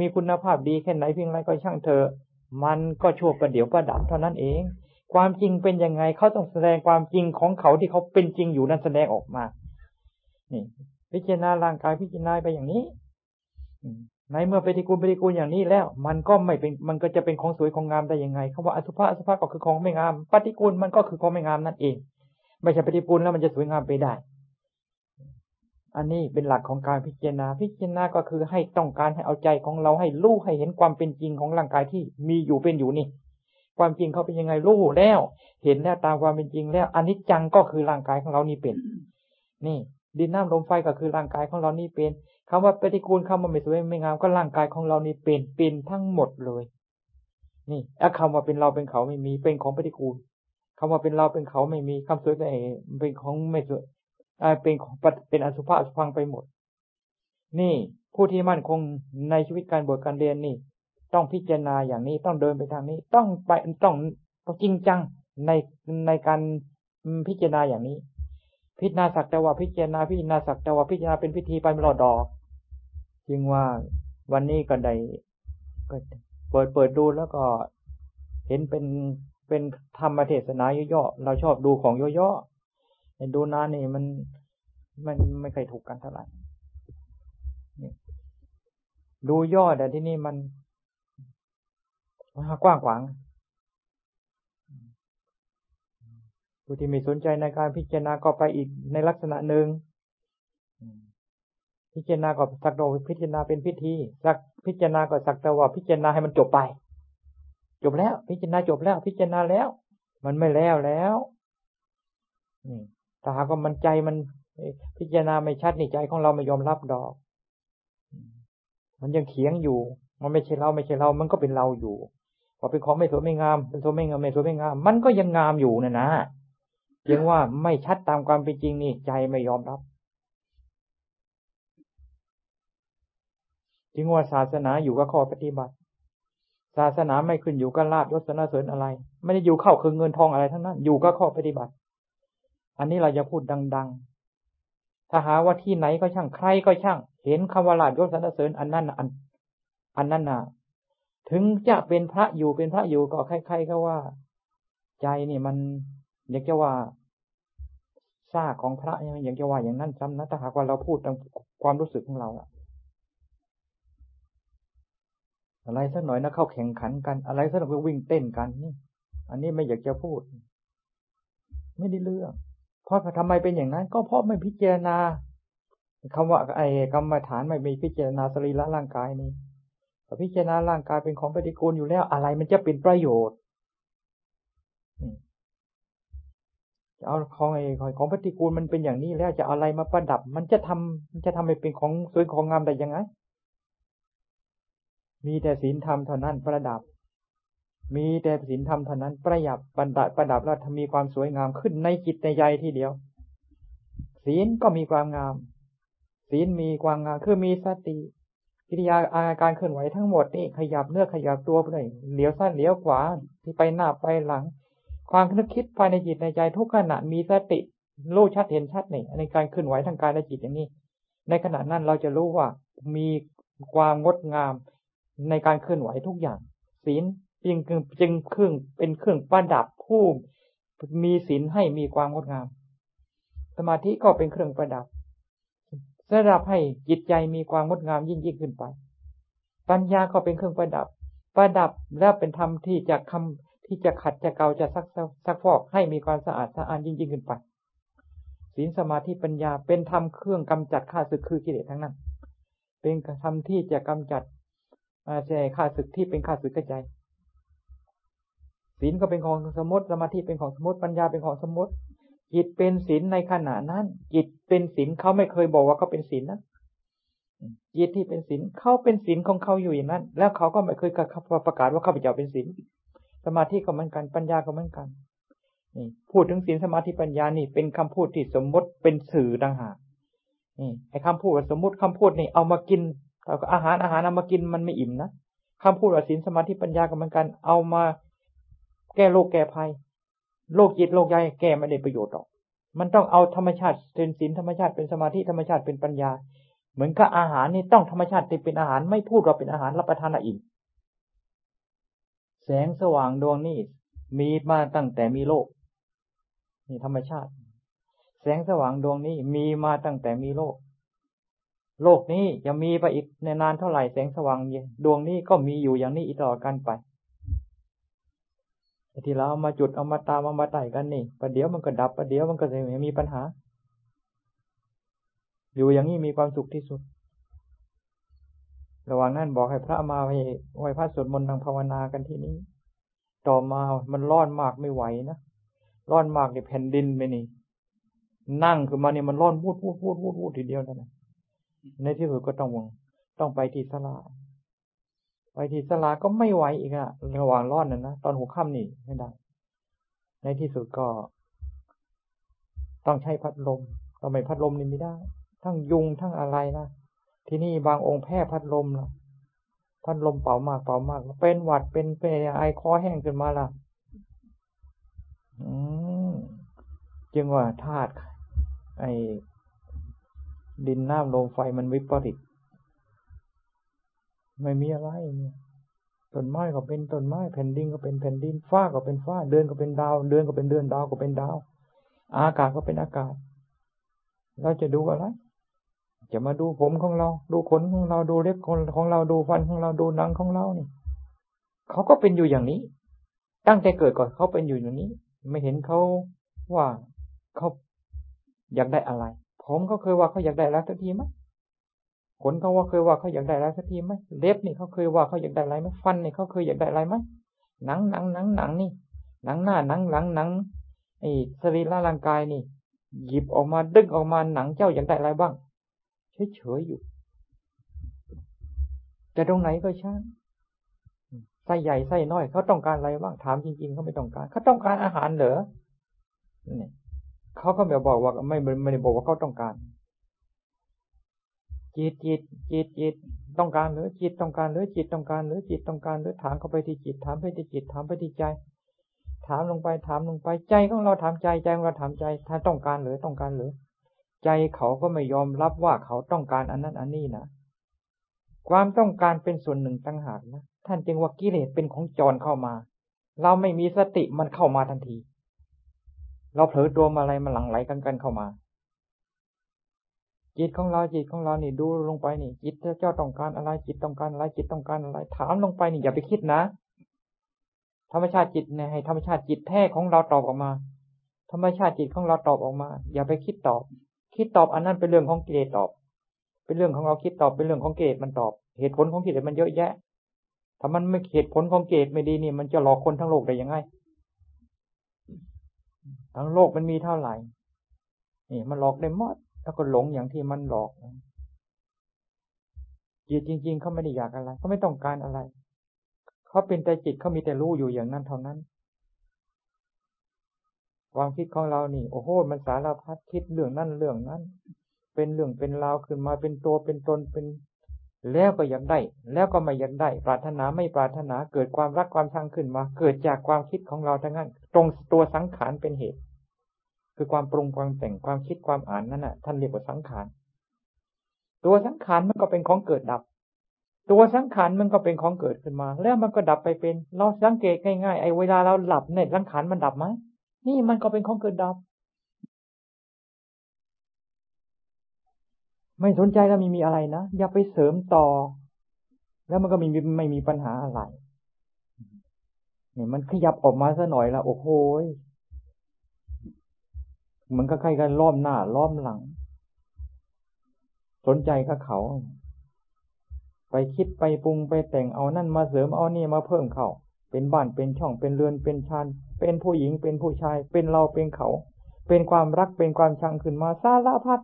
S1: มีคุณภาพดีแค่ไหนเพียงไรก็ช่างเถอะมันก็ชั่วประเดี๋ยวประดับเท่านั้นเอง ความจริงเป็นยังไงเขาต้องแสดงความจริงของเขาที่เขาเป็นจริงอยู่นั้นแสดงออกมา นี่ พิจารณาร่างกายพิจารณาไปอย่างนี้ในเมื่อปฏิกูลปฏิกูลอย่างนี้แล้ว มันก็ไม่เป็นมันก็จะเป็นของสวยของงามได้ยังไงคำว่าอสุภะอสุภะก็คือของไม่งาม ปฏิกูลมันก็คือของไม่งามนั่นเอง ไม่ใช่ปฏิกูลแล้วมันจะสวยงามไปได้ อันนี้เป็นหลักของการพิจารณา พิจารณาก็คือให้ต้องการให้เอาใจของเราให้รู้ให้เห็นความเป็นจริงของร่างกายที่มีอยู่เป็นอยู่นี่ ความจริงเขาเป็นยังไงรู้แล้ว เห็นแล้วตามความเป็นจริงแล้วอันนี้จังก็คือร่างกายของเรานี่เป็น นี่ดินน้ำลมไฟก็คือร่างกายของเรานี่เป็นคำว่าปฏิกูลคำว่าไม่สวยไม่งามก็ร่างกายของเรานี่เป็นเป็นทั้งหมดเลย นี่ไอ้คำว่าเป็นเราเป็นเขาไม่มีเป็นของปฏิกูล คำว่าเป็นเราเป็นเขาไม่มีคำสวยแต่เป็นของไม่สวยเป็นของเป็นอสุภะอสุพังไปหมด นี่ผู้ที่มั่นคงในชีวิตการบวชการเรียนนี่ ต้องพิจารณาอย่างนี้ต้องเดินไปทางนี้ ต้องไปต้องจริงจังในในการพิจารณาอย่างนี้ พิจารณาสักแต่ว่าพิจารณาพิจารณาสักแต่ว่าพิจารณาเป็นพิธีไปไม่รอดดอกจึงว่าวันนี้ก็ได้เปิดเปิดดูแล้วก็เห็นเป็น เป็นธรรมเทศนาย่อๆเราชอบดูของย่อๆเห็นดูนานนี่มันมันไม่เคยถูกกันเท่าไหร่ดูย่อแต่ที่นี่มันกว้างขวางผู้ที่มีสนใจในการพิจารณาก็ไปอีกในลักษณะหนึ่งพิจารณาก็สักแต่ว่าพิจารณาเป็นพิธีสักพิจารณาก็สักแต่ว่าพิจารณาให้มันจบไป จบแล้ว พิจารณาจบแล้ว พิจารณาแล้ว มันไม่แล้วแล้วนี่ถ้าหากว่ามันใจมันพิจารณาไม่ชัดนี่ใจของเราไม่ยอมรับดอก มันยังเถียงอยู่ มันไม่ใช่เราไม่ใช่เรา มันก็เป็นเราอยู่พอเป็นของไม่สวยไม่งาม เป็นสวยไม่งามไม่สวยไม่งาม มันก็ยังงามอยู่นะนะเพียงว่าไม่ชัดตามความเป็นจริงนี่ใจไม่ยอมรับจึงว่าศาสนาอยู่กับข้อปฏิบัติ ศาสนาไม่ขึ้นอยู่กับลาบยศสนเสริญอะไร ไม่ได้อยู่เข้าคือเงินทองอะไรทั้งนั้น อยู่กับข้อปฏิบัติ อันนี้เราจะพูดดัง ๆ ถ้าหาว่าที่ไหนก็ช่างใครก็ช่าง เห็นคำว่าลาบยศสนเสริญอันนั้นอัน อันนั้นน่ะ ถึงจะเป็นพระอยู่เป็นพระอยู่ก็ใครๆก็ว่า ใจนี่มันอยากจะว่าซากของพระอยากจะว่าอย่างนั้นจำนะถ้าหากว่าเราพูดตามความรู้สึกของเราอะ อะไรสักหน่อยนะเข้าแข่งขันกัน อะไรสักหน่อยก็วิ่งเต้นกันนี่ อันนี้ไม่อยากจะพูด ไม่ได้เรื่อง เพราะทำไมเป็นอย่างนั้น ก็เพราะไม่พิจารณาคำว่าไอ้กรรมฐานไม่มีพิจารณาสรีระร่างกายนี่พิจารณาร่างกายเป็นของปฏิกูลอยู่แล้ว อะไรมันจะเป็นประโยชน์จะเอาของไอ้ของปฏิกูลมันเป็นอย่างนี้แล้วจะอะไรมาประดับ มันจะทำมันจะทำให้เป็นของสวยของงามได้ยังไง มีแต่ศีลธรรมเท่านั้นประดับ มีแต่ศีลธรรมเท่านั้นประหยับประดับประดับแล้วทำมีความสวยงามขึ้นในจิตในใจทีเดียว ศีลก็มีความงาม ศีลมีความงามคือมีสติกิริยาอาการเคลื่อนไหวทั้งหมดนี่ขยับเนื้อขยับตัวไปเลยเหลียวซ้ายเหลียวขวาที่ไปหน้าไปหลัง ความนึกคิดภายในจิตในใจทุกขณะมีสติรู้ชัดเห็นชัดนี่ในการเคลื่อนไหวทางกายและจิตอย่างนี้ ในขณะนั้นเราจะรู้ว่ามีความงดงาม ในการเคลื่อนไหวทุกอย่าง ศีลจึงจึงเครื่องเป็นเครื่องประดับผู้มีศีลให้มีความงดงาม สมาธิก็เป็นเครื่องประดับสำหรับให้จิตใจมีความงดงามยิ่งยิ่งขึ้นไป ปัญญาก็เป็นเครื่องประดับ ประดับแล้วเป็นธรรมที่จะคำที่จะขัดจะเกาจะซักซักฟอกให้มีความสะอาดสะอาดยิ่งยิ่งขึ้นไปศีลสมาธิปัญญาเป็นธรรมเครื่องกำจัดข้าศึกคือกิเลสทั้งนั้น เป็นธรรมที่จะกำจัด อาเจข้าศึกที่เป็นข้าศึกกระจายศีลก็เป็นของสมมติสมาธิเป็นของสมมติปัญญาเป็นของสมมติ จิตเป็นศีลในขณะนั้น จิตเป็นศีลเขาไม่เคยบอกว่าเขาเป็นศีลนะจิตที่เป็นศีลเขาเป็นศีลของเขาอยู่อย่างนั้น แล้วเขาก็ไม่เคยประกาศว่าเขาเป็นเจ้าเป็นศีลสมาธิก็เหมือนกันปัญญาก็เหมือนกันนี่พูดถึงศีลสมาธิปัญญานี่เป็นคำพูดที่สมมติเป็นสื่อต่างหากนี่ไอ้คำพูดสมมติคำพูดนี่เอามากิน อาหารอาหารเอามากินมันไม่อิ่มนะคำพูดว่าศีลสมาธิปัญญาก็เหมือนกัน เอามาแก้โรคแก้ภัยโลกจิตโลกใจแก้ไม่ได้ประโยชน์หรอก มันต้องเอาธรรมชาติเป็นศีลธรรมชาติเป็นสมาธิธรรมชาติเป็นปัญญา เหมือนกับอาหารนี่ต้องธรรมชาติเป็นอาหารไม่พูดว่าเป็นอาหารรับประทานอิ่มแสงสว่างดวงนี้มีมาตั้งแต่มีโลกนี่ธรรมชาติ แสงสว่างดวงนี้มีมาตั้งแต่มีโลก โลกนี้จะมีไปอีกในนานเท่าไหร่แสงสว่างดวงนี้ก็มีอยู่อย่างนี้อีกตลอดกันไปที่เราเอามาจุดเอามาตามเอามาไต่กันนี่ประเดี๋ยวมันก็ดับประเดี๋ยวมันก็จะมีปัญหา อยู่อย่างนี้มีความสุขที่สุด ระหว่างนั้นบอกให้พระมาให้ไหว้พระสวดมนต์ทางภาวนากันที่นี้ ต่อมามันร้อนมากไม่ไหวนะร้อนมากในแผ่นดินไปนี่ นั่งคือมาเนี่ยมันร้อนพูดพูดพูดพูดพูดทีเดียวนะ ในที่สุดก็ต้องต้องไปที่สลาไปที่สลาก็ไม่ไหวอีกอะระหว่างร้อนนั่นนะตอนหัวค่ำนี่ไม่ได้ ในที่สุดก็ ต้องใช้พัดลมก็ไม่พัดลมนี่ไม่ได้ ทั้งยุงทั้งอะไรนะที่นี่บางองค์แพ้พัดลมนะพัดลมเป่ามากเป่ามาก เป็นหวัดเป็นเป็นไอคอแห้งขึ้นมาละอืมจึงว่าธาตุไอ ดินน้ำลมไฟมันวิปริต ไม่มีอะไรเนี่ยต้นไม้ก็เป็นต้นไม้แผ่นดินก็เป็นแผ่นดินฟ้าก็เป็นฟ้า เดือนก็เป็นดาว เดือนก็เป็นเดือนดาวก็เป็นดาว อากาศก็เป็นอากาศ เราจะดูอะไร จะมาดูผมของเรา ดูขนของเราดูเล็บของเราดูฟันของเราดูหนังของเรานี่เขาก็เป็นอยู่อย่างนี้ ตั้งแต่เกิดก่อนเขาเป็นอยู่อย่างนี้ ไม่เห็นเขาว่าเขาอยากได้อะไร ผมเขาเคยว่าเขาอยากได้แล้วทันทีไหมขนเขาว่าเคยว่าเขาอยากได้อะไรสักทีไหมเล็บนี่เขาเคยว่าเขาอยากได้อะไรไหมฟันนี่เขาเคยอยากได้อะไรไหมหนังหนังหนังหนังนี่ หนังหน้าหนังหลังหนังไอ้สรีระร่างกายนี่ หยิบออกมาดึงออกมาหนังเจ้าอยากได้อะไรบ้างเฉยๆอยู่ แต่ตรงไหนก็ช่างไส้ใหญ่ไส้น้อยเขาต้องการอะไรบ้างถามจริงๆเขาไม่ต้องการเขาต้องการอาหารเหรอ เขาก็ไม่บอกว่าไม่ไม่ได้บอกว่าเขาต้องการ จิตจิตจิตจิตต้องการหรือจิตต้องการหรือจิตต้องการหรือจิตต้องการหรือถามเข้าไปที่จิตถามไปที่จิตถามไปที่ใจ ถามลงไปถามลงไปใจของเราถามใจใจของเราถามใจถ้าต้องการหรือต้องการหรือ ใจเขาก็ไม่ยอมรับว่าเขาต้องการอันนั้นอันนี้นะความต้องการเป็นส่วนหนึ่งต่างหากนะท่านจึงว่ากิเลสเป็นของจรเข้ามา เราไม่มีสติมันเข้ามาทันที เราเผลอตัวมาอะไรมาหลั่งไหลกันกันเข้ามา จิตของเราจิตของเรานี่ดูลงไปนี่ จิตเจ้าต้องการอะไรจิตต้องการอะไรจิตต้องการอะไร ถามลงไปนี่อย่าไปคิดนะ ธรรมชาติจิตเนี่ยให้ธรรมชาติจิตแท้ของเราตอบออกมา ธรรมชาติจิตของเราตอบออกมา อย่าไปคิดตอบ คิดตอบอันนั้นเป็นเรื่องของกิเลสตอบ เป็นเรื่องของเราคิดตอบเป็นเรื่องของเกตมันตอบ เหตุผลของกิเลสมันเยอะแยะถ้ามันไม่เหตุผลของเกตไม่ดีนี่ มันจะหลอกคนทั้งโลกได้ยังไง ทั้งโลกมันมีเท่าไหร่ นี่มันหลอกได้หมดแล้วก็หลงอย่างที่มันหลอกจิตจริง ๆเขาไม่ได้อยากอะไรเขาไม่ต้องการอะไรเขาเป็นแต่จิตเขามีแต่รู้อยู่อย่างนั้นเท่านั้น ความคิดของเรานี่ โอ้โหมันสารพัดคิดเรื่องนั้นเรื่องนั้น เป็นเรื่องเป็นราวขึ้นมาเป็นตัวเป็นตนเป็น แล้วก็อยากได้ แล้วก็ไม่อยากได้ ปรารถนาไม่ปรารถนาเกิดความรักความชังขึ้นมา เกิดจากความคิดของเราทั้งนั้น ตรงตัวสังขารเป็นเหตุ คือความปรุงความแต่งความคิดความอ่านนั่นน่ะท่านเรียกว่าสังขาร ตัวสังขารมันก็เป็นของเกิดดับ ตัวสังขารมันก็เป็นของเกิดขึ้นมา แล้วมันก็ดับไปเป็น เราสังเกตง่ายๆไอ้เวลาเราหลับเนี่ยสังขารมันดับไหมนี่มันก็เป็นของเกิดดับ ไม่สนใจแล้วมีมีอะไรนะ อย่าไปเสริมต่อ แล้วมันก็มีไม่มีปัญหาอะไรเนี่ยมันขยับออกมาซะหน่อยละโอ้โหมันก็ใครกันล้อมหน้าล้อมหลัง สนใจกับเขา ไปคิดไปปรุงไปแต่งเอานั่นมาเสริมเอานี่มาเพิ่มเขาเป็นบ้านเป็นช่องเป็นเรือนเป็นชานเป็นผู้หญิงเป็นผู้ชาย เป็นเราเป็นเขา เป็นความรักเป็นความชังขึ้นมาสารพัด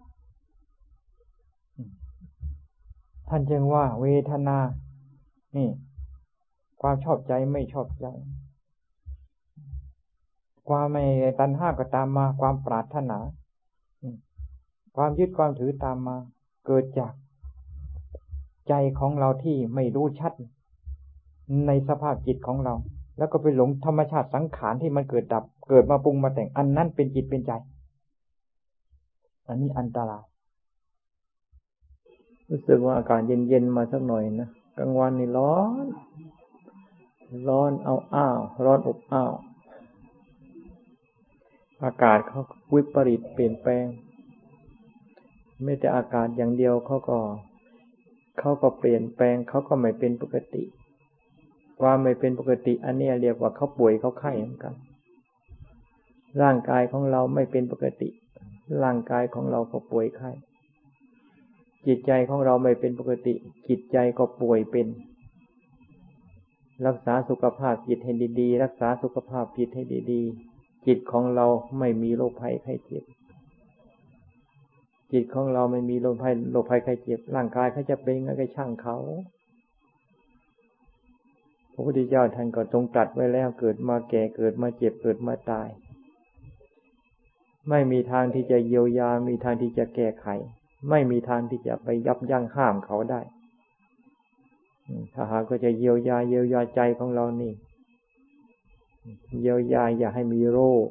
S1: ท่านจึงว่าเวทนา นี่ ความชอบใจไม่ชอบใจ ความไม่ตัณห้าก็ตามมา ความปรารถนา ความยึดความถือตามมา เกิดจากใจของเราที่ไม่รู้ชัด ในสภาพจิตของเรา แล้วก็ไปหลงธรรมชาติสังขารที่มันเกิดดับ เกิดมาปรุงมาแต่งอันนั้นเป็นจิตเป็นใจ อันนี้อันตราย รู้สึกว่าอากาศเย็นๆมาสักหน่อยนะกลางวันนี่ร้อน ร้อนเอาอ้าว ร้อนอบอ้าว อากาศเขาวิปริตเปลี่ยนแปลง ไม่แต่อากาศอย่างเดียวเขาก็เขาก็เปลี่ยนแปลงเขาก็ไม่เป็นปกติความไม่เป็นปกติ อันนี้เรียกว่าเขาป่วยเขาไข้เหมือนกัน ร่างกายของเราไม่เป็นปกติ ร่างกายของเราก็ป่วยไข้ จิตใจของเราไม่เป็นปกติ จิตใจก็ป่วยเป็น รักษาสุขภาพจิตให้ดีๆ รักษาสุขภาพจิตให้ดีๆ จิตของเราไม่มีโรคภัยไข้เจ็บ จิตของเราไม่มีโรคภัยโรคภัยใครเจ็บ ร่างกายเขาจะเป็นอะไรช่างเขาพระพุทธเจ้าท่านก็ทรงตรัสไว้แล้วเกิดมาแก่เกิดมาเจ็บเกิดมาตาย ไม่มีทางที่จะเยียวยา มีทางที่จะแก้ไข ไม่มีทางที่จะไปยับยั้งห้ามเขาได้ถ้าหากก็จะเยียวยาเยียวยาใจของเรานี่ เยียวยาอย่าให้มีโรค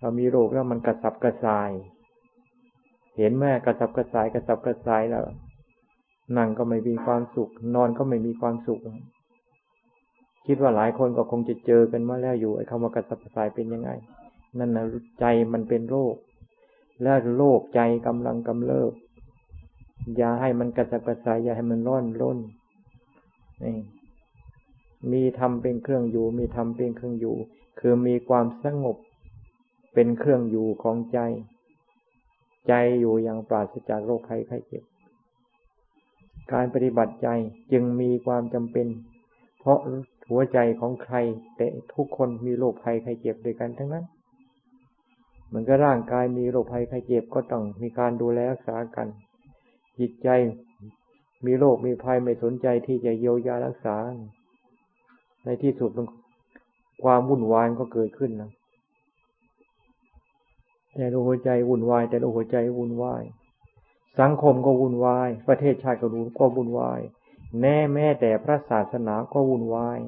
S1: เรามีโรคแล้วมันกระสับกระส่าย เห็นแม่กระสับกระสายกระสับกระสายแล้วนั่งก็ไม่มีความสุข นอนก็ไม่มีความสุข คิดว่าหลายคนก็คงจะเจอกันมาแล้วอยู่ไอ้คำว่ากระสับกระสายเป็นยังไง นั่นนะใจมันเป็นโรค และโรคใจกำลังกำเริบอย่าให้มันกระสับกระสายอย่าให้มันร้อนร่นนี่มีทำเป็นเครื่องอยู่ มีทำเป็นเครื่องอยู่ คือมีความสงบเป็นเครื่องอยู่ของใจ ใจอยู่อย่างปราศจากโรคภัยไข้เจ็บ การปฏิบัติใจจึงมีความจำเป็น เพราะหัวใจของใครแต่ทุกคนมีโรคภัยไข้เจ็บด้วยกันทั้งนั้น มือนกับร่างกายมีโรคภัยไข้เจ็บก็ต้องมีการดูแลรักษากัน จิตใจมีโรคมีภัยไม่สนใจที่จะเยียวยารักษา ในที่สุดความวุ่นวายก็เกิดขึ้นนะแต่หัวใจวุ่นวาย แต่หัวใจวุ่นวาย สังคมก็วุ่นวาย ประเทศชาติก็รู้ก็วุ่นวายแน่แม้แต่พระศาสนาก็วุ่นวาย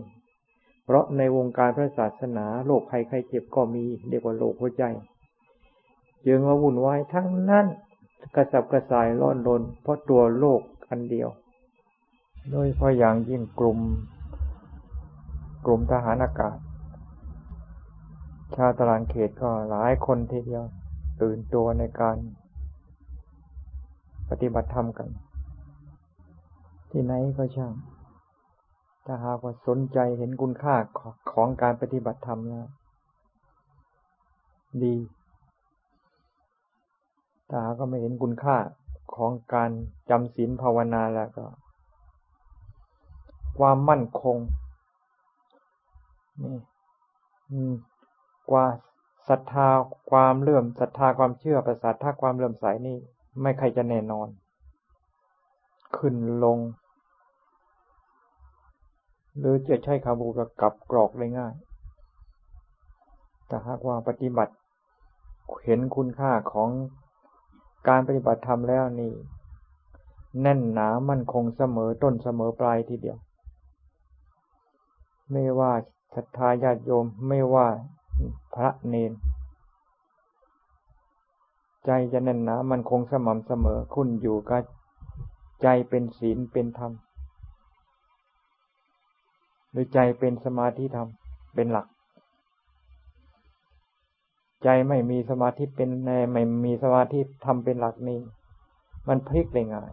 S1: เพราะในวงการพระศาสนาโรคภัยไข้เจ็บก็มีเรียกว่าโรคหัวใจ จึงว่าวุ่นวายทั้งนั้นกระสับกระส่ายร้อนรนเพราะตัวโลกอันเดียว โดยเพราะอย่างยิ่งกลุ่ม กลุ่มทหารอากาศ ชาวตารางเขตก็หลายคนทีเดียว ตื่นตัวในการ ปฏิบัติธรรมกัน ที่ไหนก็ช่าง ถ้าหากว่าสนใจเห็นคุณค่าของการปฏิบัติธรรมแล้วดี ถ้าหาก็ไม่เห็นคุณค่าขของการจำศีลภาวนาแล้วก็ ความมั่นคง นี่กว่าศรัทธาความเลื่อมศรัทธาความเชื่อประสาทถ้าความเลื่อมใสนี่ ไม่ใครจะแน่นอน ขึ้นลง หรือจะใช้คำบูรกับกรอกได้ง่าย แต่หากว่าปฏิบัติเห็นคุณค่าของ การปฏิบัติธรรมแล้วนี่ แน่นหนามั่นคงเสมอต้นเสมอปลายทีเดียว ไม่ว่าศรัทธาญาติโยมไม่ว่าพระเนน ใจจะแน่นหนามันคงสม่ำเสมอคุณอยู่กับใจเป็นศีลเป็นธรรม หรือใจเป็นสมาธิธรรมเป็นหลัก ใจไม่มีสมาธิเป็นแนไม่มีสมาธิทำเป็นหลักนี่มันพลิกได้ง่าย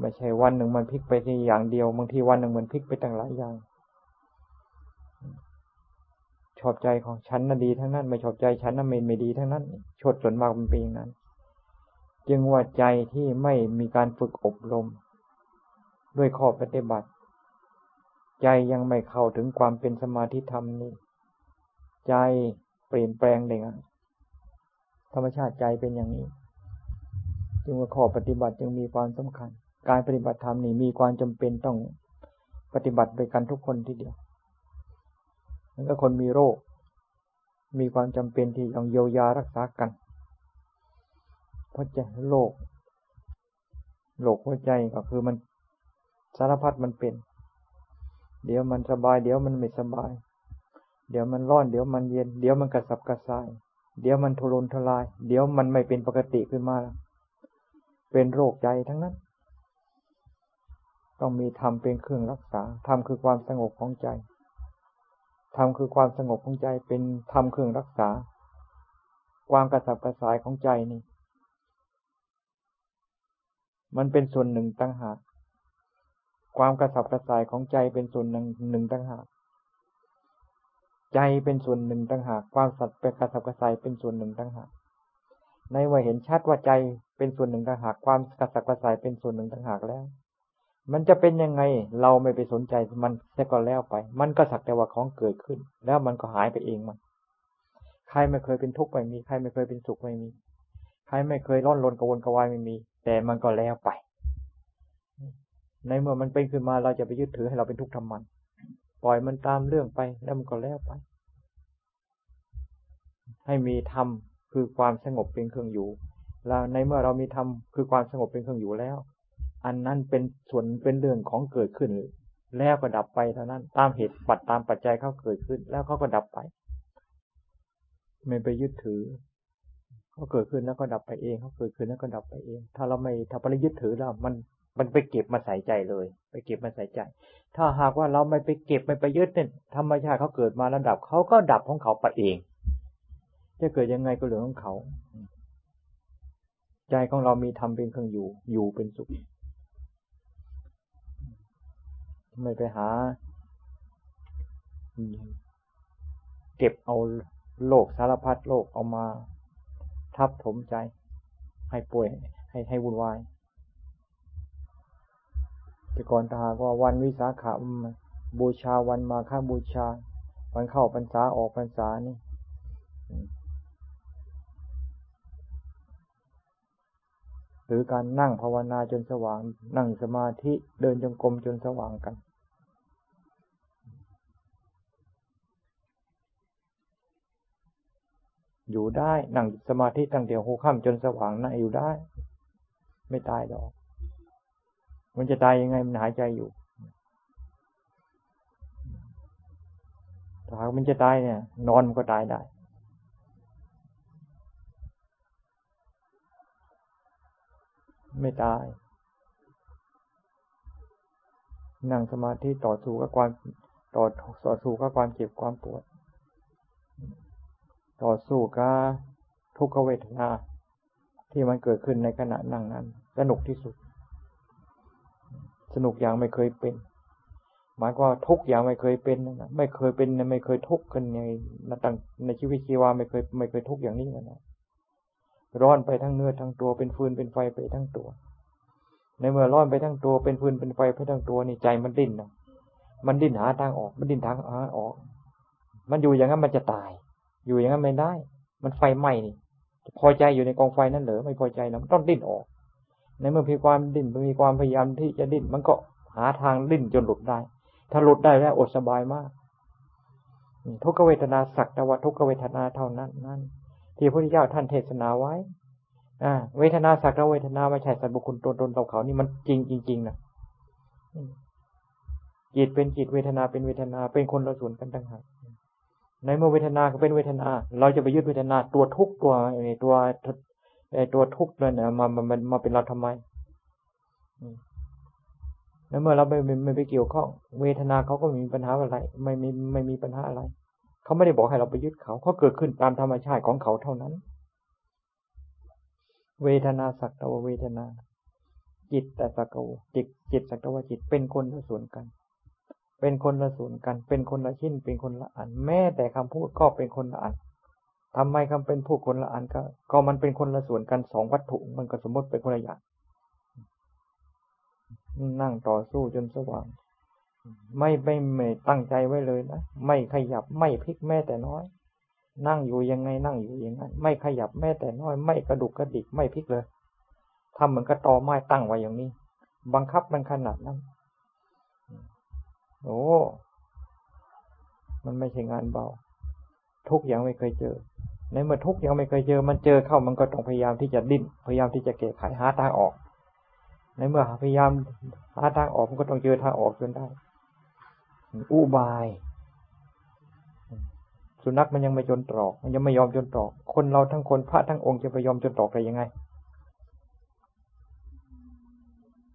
S1: ไม่ใช่วันหนึ่งมันพลิกไปที่อย่างเดียวบางทีวันหนึ่งมันพลิกไปตั้งหลายอย่าง ชอบใจของฉันน่ะดีทั้งนั้น ไม่ชอบใจฉันน่ะไม่ไม่ดีทั้งนั้นชดส่วนมากมันเป็นอย่างนั้น จึงว่าใจที่ไม่มีการฝึกอบรม ด้วยข้อปฏิบัติ ใจยังไม่เข้าถึงความเป็นสมาธิธรรมนี้ ใจเปลี่ยนแปลงเองธรรมชาติใจเป็นอย่างนี้ จึงว่าข้อปฏิบัติจึงมีความสำคัญ การปฏิบัติธรรมนี่มีความจำเป็นต้องปฏิบัติโดยกันทุกคนทีเดียวมันก็คนมีโรค มีความจำเป็นที่ต้องเยียวยารักษากันเพราะจะโรคโรคหัวใจก็คือมันสารพัดมันเป็น เดี๋ยวมันสบาย เดี๋ยวมันไม่สบาย เดี๋ยวมันร้อน เดี๋ยวมันเย็น เดี๋ยวมันกระสับกระส่าย เดี๋ยวมันทุรนทุราย เดี๋ยวมันไม่เป็นปกติขึ้นมา เป็นโรคใจทั้งนั้น ต้องมีธรรมเป็นเครื่องรักษา ธรรมคือความสงบของใจ ธรรมคือความสงบของใจ เป็นธรรมเครื่องรักษา ความกระสับกระส่ายของใจนี่ มันเป็นส่วนหนึ่งตั้งหาก ความกระสับกระส่ายของใจเป็นส่วนหนึ่งหนึ่งตั้งหาก ใจเป็นส่วนหนึ่งตั้งหากความสัตว์เป็นกระสับกระส่ายเป็นส่วนหนึ่งตั้งหากในว่าเห็นชัดว่าใจเป็นส่วนหนึ่งต่างหากความกระสับกระส่ายเป็นส่วนหนึ่งต่างหากแล้ว มันจะเป็นยังไงเราไม่ไปสนใจมันแค่ก็แล้วไป มันก็สักแต่ว่าของเกิดขึ้น แล้วมันก็หายไปเองมันใครไม่เคยเป็นทุกข์ไม่มีใครไม่เคยเป็นสุขไม่มีใครไม่เคยร้อนรนกระวนกระวายไม่มี แต่มันก็แล้วไป ในเมื่อมันเป็นขึ้นมาเราจะไปยึดถือให้เราเป็นทุกข์ทำมัน ปล่อยมันตามเรื่องไปแล้วมันก็แล้วไป ให้มีธรรมคือความสงบเป็นเครื่องอยู่ แล้วในเมื่อเรามีธรรมคือความสงบเป็นเครื่องอยู่แล้ว อันนั้นเป็นส่วนเป็นเรื่องของเกิดขึ้น แล้วก็ดับไปเท่านั้น ตามเหตุปัจตามปัจจัยเขาเกิดขึ้น แล้วเขาก็ดับไปไม่ไปยึดถือเขาเกิดขึ้นแล้วก็ดับไปเองเขาเกิดขึ้นแล้วก็ดับไปเอง ถ้าเราไม่ถ้าไปยึดถือแล้วมันมันไปเก็บมาใส่ใจเลย ไปเก็บมาใส่ใจ ถ้าหากว่าเราไม่ไปเก็บไม่ไปยึดเนี่ยธรรมชาติเขาเกิดมาแล้วดับเขาก็ดับของเขาไปเอง จะเกิดยังไงก็เรื่องของเขา ใจของเรามีธรรมเป็นเครื่องอยู่ อยู่เป็นสุข ไม่ไปหา เก็บเอาโลกสารพัดโลกเอามา ทับถมใจ ให้ป่วย ให้ให้วุ่นวาย แต่ก่อนตาว่าวันวิสาขาบูชาวันมาฆบูชา วันเข้าพรรษาออกพรรษานี่หรือการนั่งภาวนาจนสว่าง นั่งสมาธิเดินจงกรมจนสว่างกัน อยู่ได้ นั่งสมาธิตั้งแต่หัวค่ำจนสว่างนั่งอยู่ได้ ไม่ตายดอก มันจะตายยังไงมันหายใจอยู่ถ้าหากมันจะตายเนี่ย นอนมันก็ตายได้ไม่ตาย นั่งสมาธิต่อสู้กับความต่อต่อสู้กับความเจ็บความปวด ต่อสู้กับทุกขเวทนาที่มันเกิดขึ้นในขณะนั่งนั้น สนุกที่สุด สนุกอย่างไม่เคยเป็น หมายว่าทุกอย่างไม่เคยเป็นนะไม่เคยเป็นไม่เคยทุกข์กันในตั้งในชีวิตชีวาไม่เคยไม่เคยทุกข์อย่างนี้นะร้อนไปทั้งเนื้อทั้งตัวเป็นฟืนเป็นไฟไปทั้งตัว ในเมื่อร้อนไปทั้งตัวเป็นฟืนเป็นไฟไปทั้งตัวนี่ใจมันดิ้นนะมันดิ้นหาทางออก มันดิ้นทางหาออก มันอยู่อย่างนั้นมันจะตาย อยู่อย่างนั้นไม่ได้ มันไฟไหม้นี่พอใจอยู่ในกองไฟนั่นเหรอไม่พอใจนะมันต้องดิ้นออก ในเมื่อมีความดิ้นมีความพยายามที่จะดิ้นมันก็หาทางดิ้นจนหลุดได้ ถ้าหลุดได้แล้วอดสบายมากทุกเวทนาสักแต่ว่าทุกเวทนาเท่านั้นนั่นที่พระพุทธเจ้าท่านเทศนาไว้อ่าเวทนาสักแต่เวทนาไม่ใช่สัตว์บุคคลตนตนเราเขานี่มันจริงจริงๆนะจิตเป็นจิตเวทนาเป็นเวทนาเป็นคนละส่วนกันต่างหากในเมื่อเวทนาก็เป็นเวทนา เราจะไปยึดเวทนาตัวทุกตัวตัว ตัวทุกเลยเนี่ยมามันมาเป็นเราทำไมแล้วเมื่อเราไม่ไม่ไปเกี่ยวข้อง เวทนาเขาก็มีปัญหาอะไร ไม่มีไม่มีปัญหาอะไร เขาไม่ได้บอกให้เราไปยึดเขาเขาเกิดขึ้นตามธรรมชาติของเขาเท่านั้น เวทนาสักตะวเวทนา จิตแต่สักวจิตจิตสักตะวจิตเป็นคนละส่วนกัน เป็นคนละส่วนกัน เป็นคนละชิ้นเป็นคนละอัน แม้แต่คำพูดก็เป็นคนละอัน ทำไมคำเป็นผู้คนละอันก็ ก็มันเป็นคนละส่วนกันสองวัตถุ มันก็สมมติเป็นคนละอย่างนั่งต่อสู้จนสว่าง ไม่ไม่ไม่ตั้งใจไว้เลยนะ ไม่ขยับไม่พลิกแม้แต่น้อย นั่งอยู่ยังไงนั่งอยู่ยังไงไม่ขยับแม้แต่น้อย ไม่กระดุกกระดิกไม่พลิกเลยทำเหมือนกระตอไม้ตั้งไว้อย่างนี้ บังคับมันขนาดนั้นโอ้ มันไม่ใช่งานเบา ทุกอย่างไม่เคยเจอ ในเมื่อทุกอย่างไม่เคยเจอ มันเจอเข้ามันก็ต้องพยายามที่จะดิ้น พยายามที่จะแก้ไขหาทางออก ในเมื่อพยายามหาทางออกมันก็ต้องเจอทางออกจนได้ อุบาย สุนัขมันยังไม่จนตรอก มันยังไม่ยอมจนตรอก คนเราทั้งคนพระทั้งองค์จะไปยอมจนตรอกได้ยังไง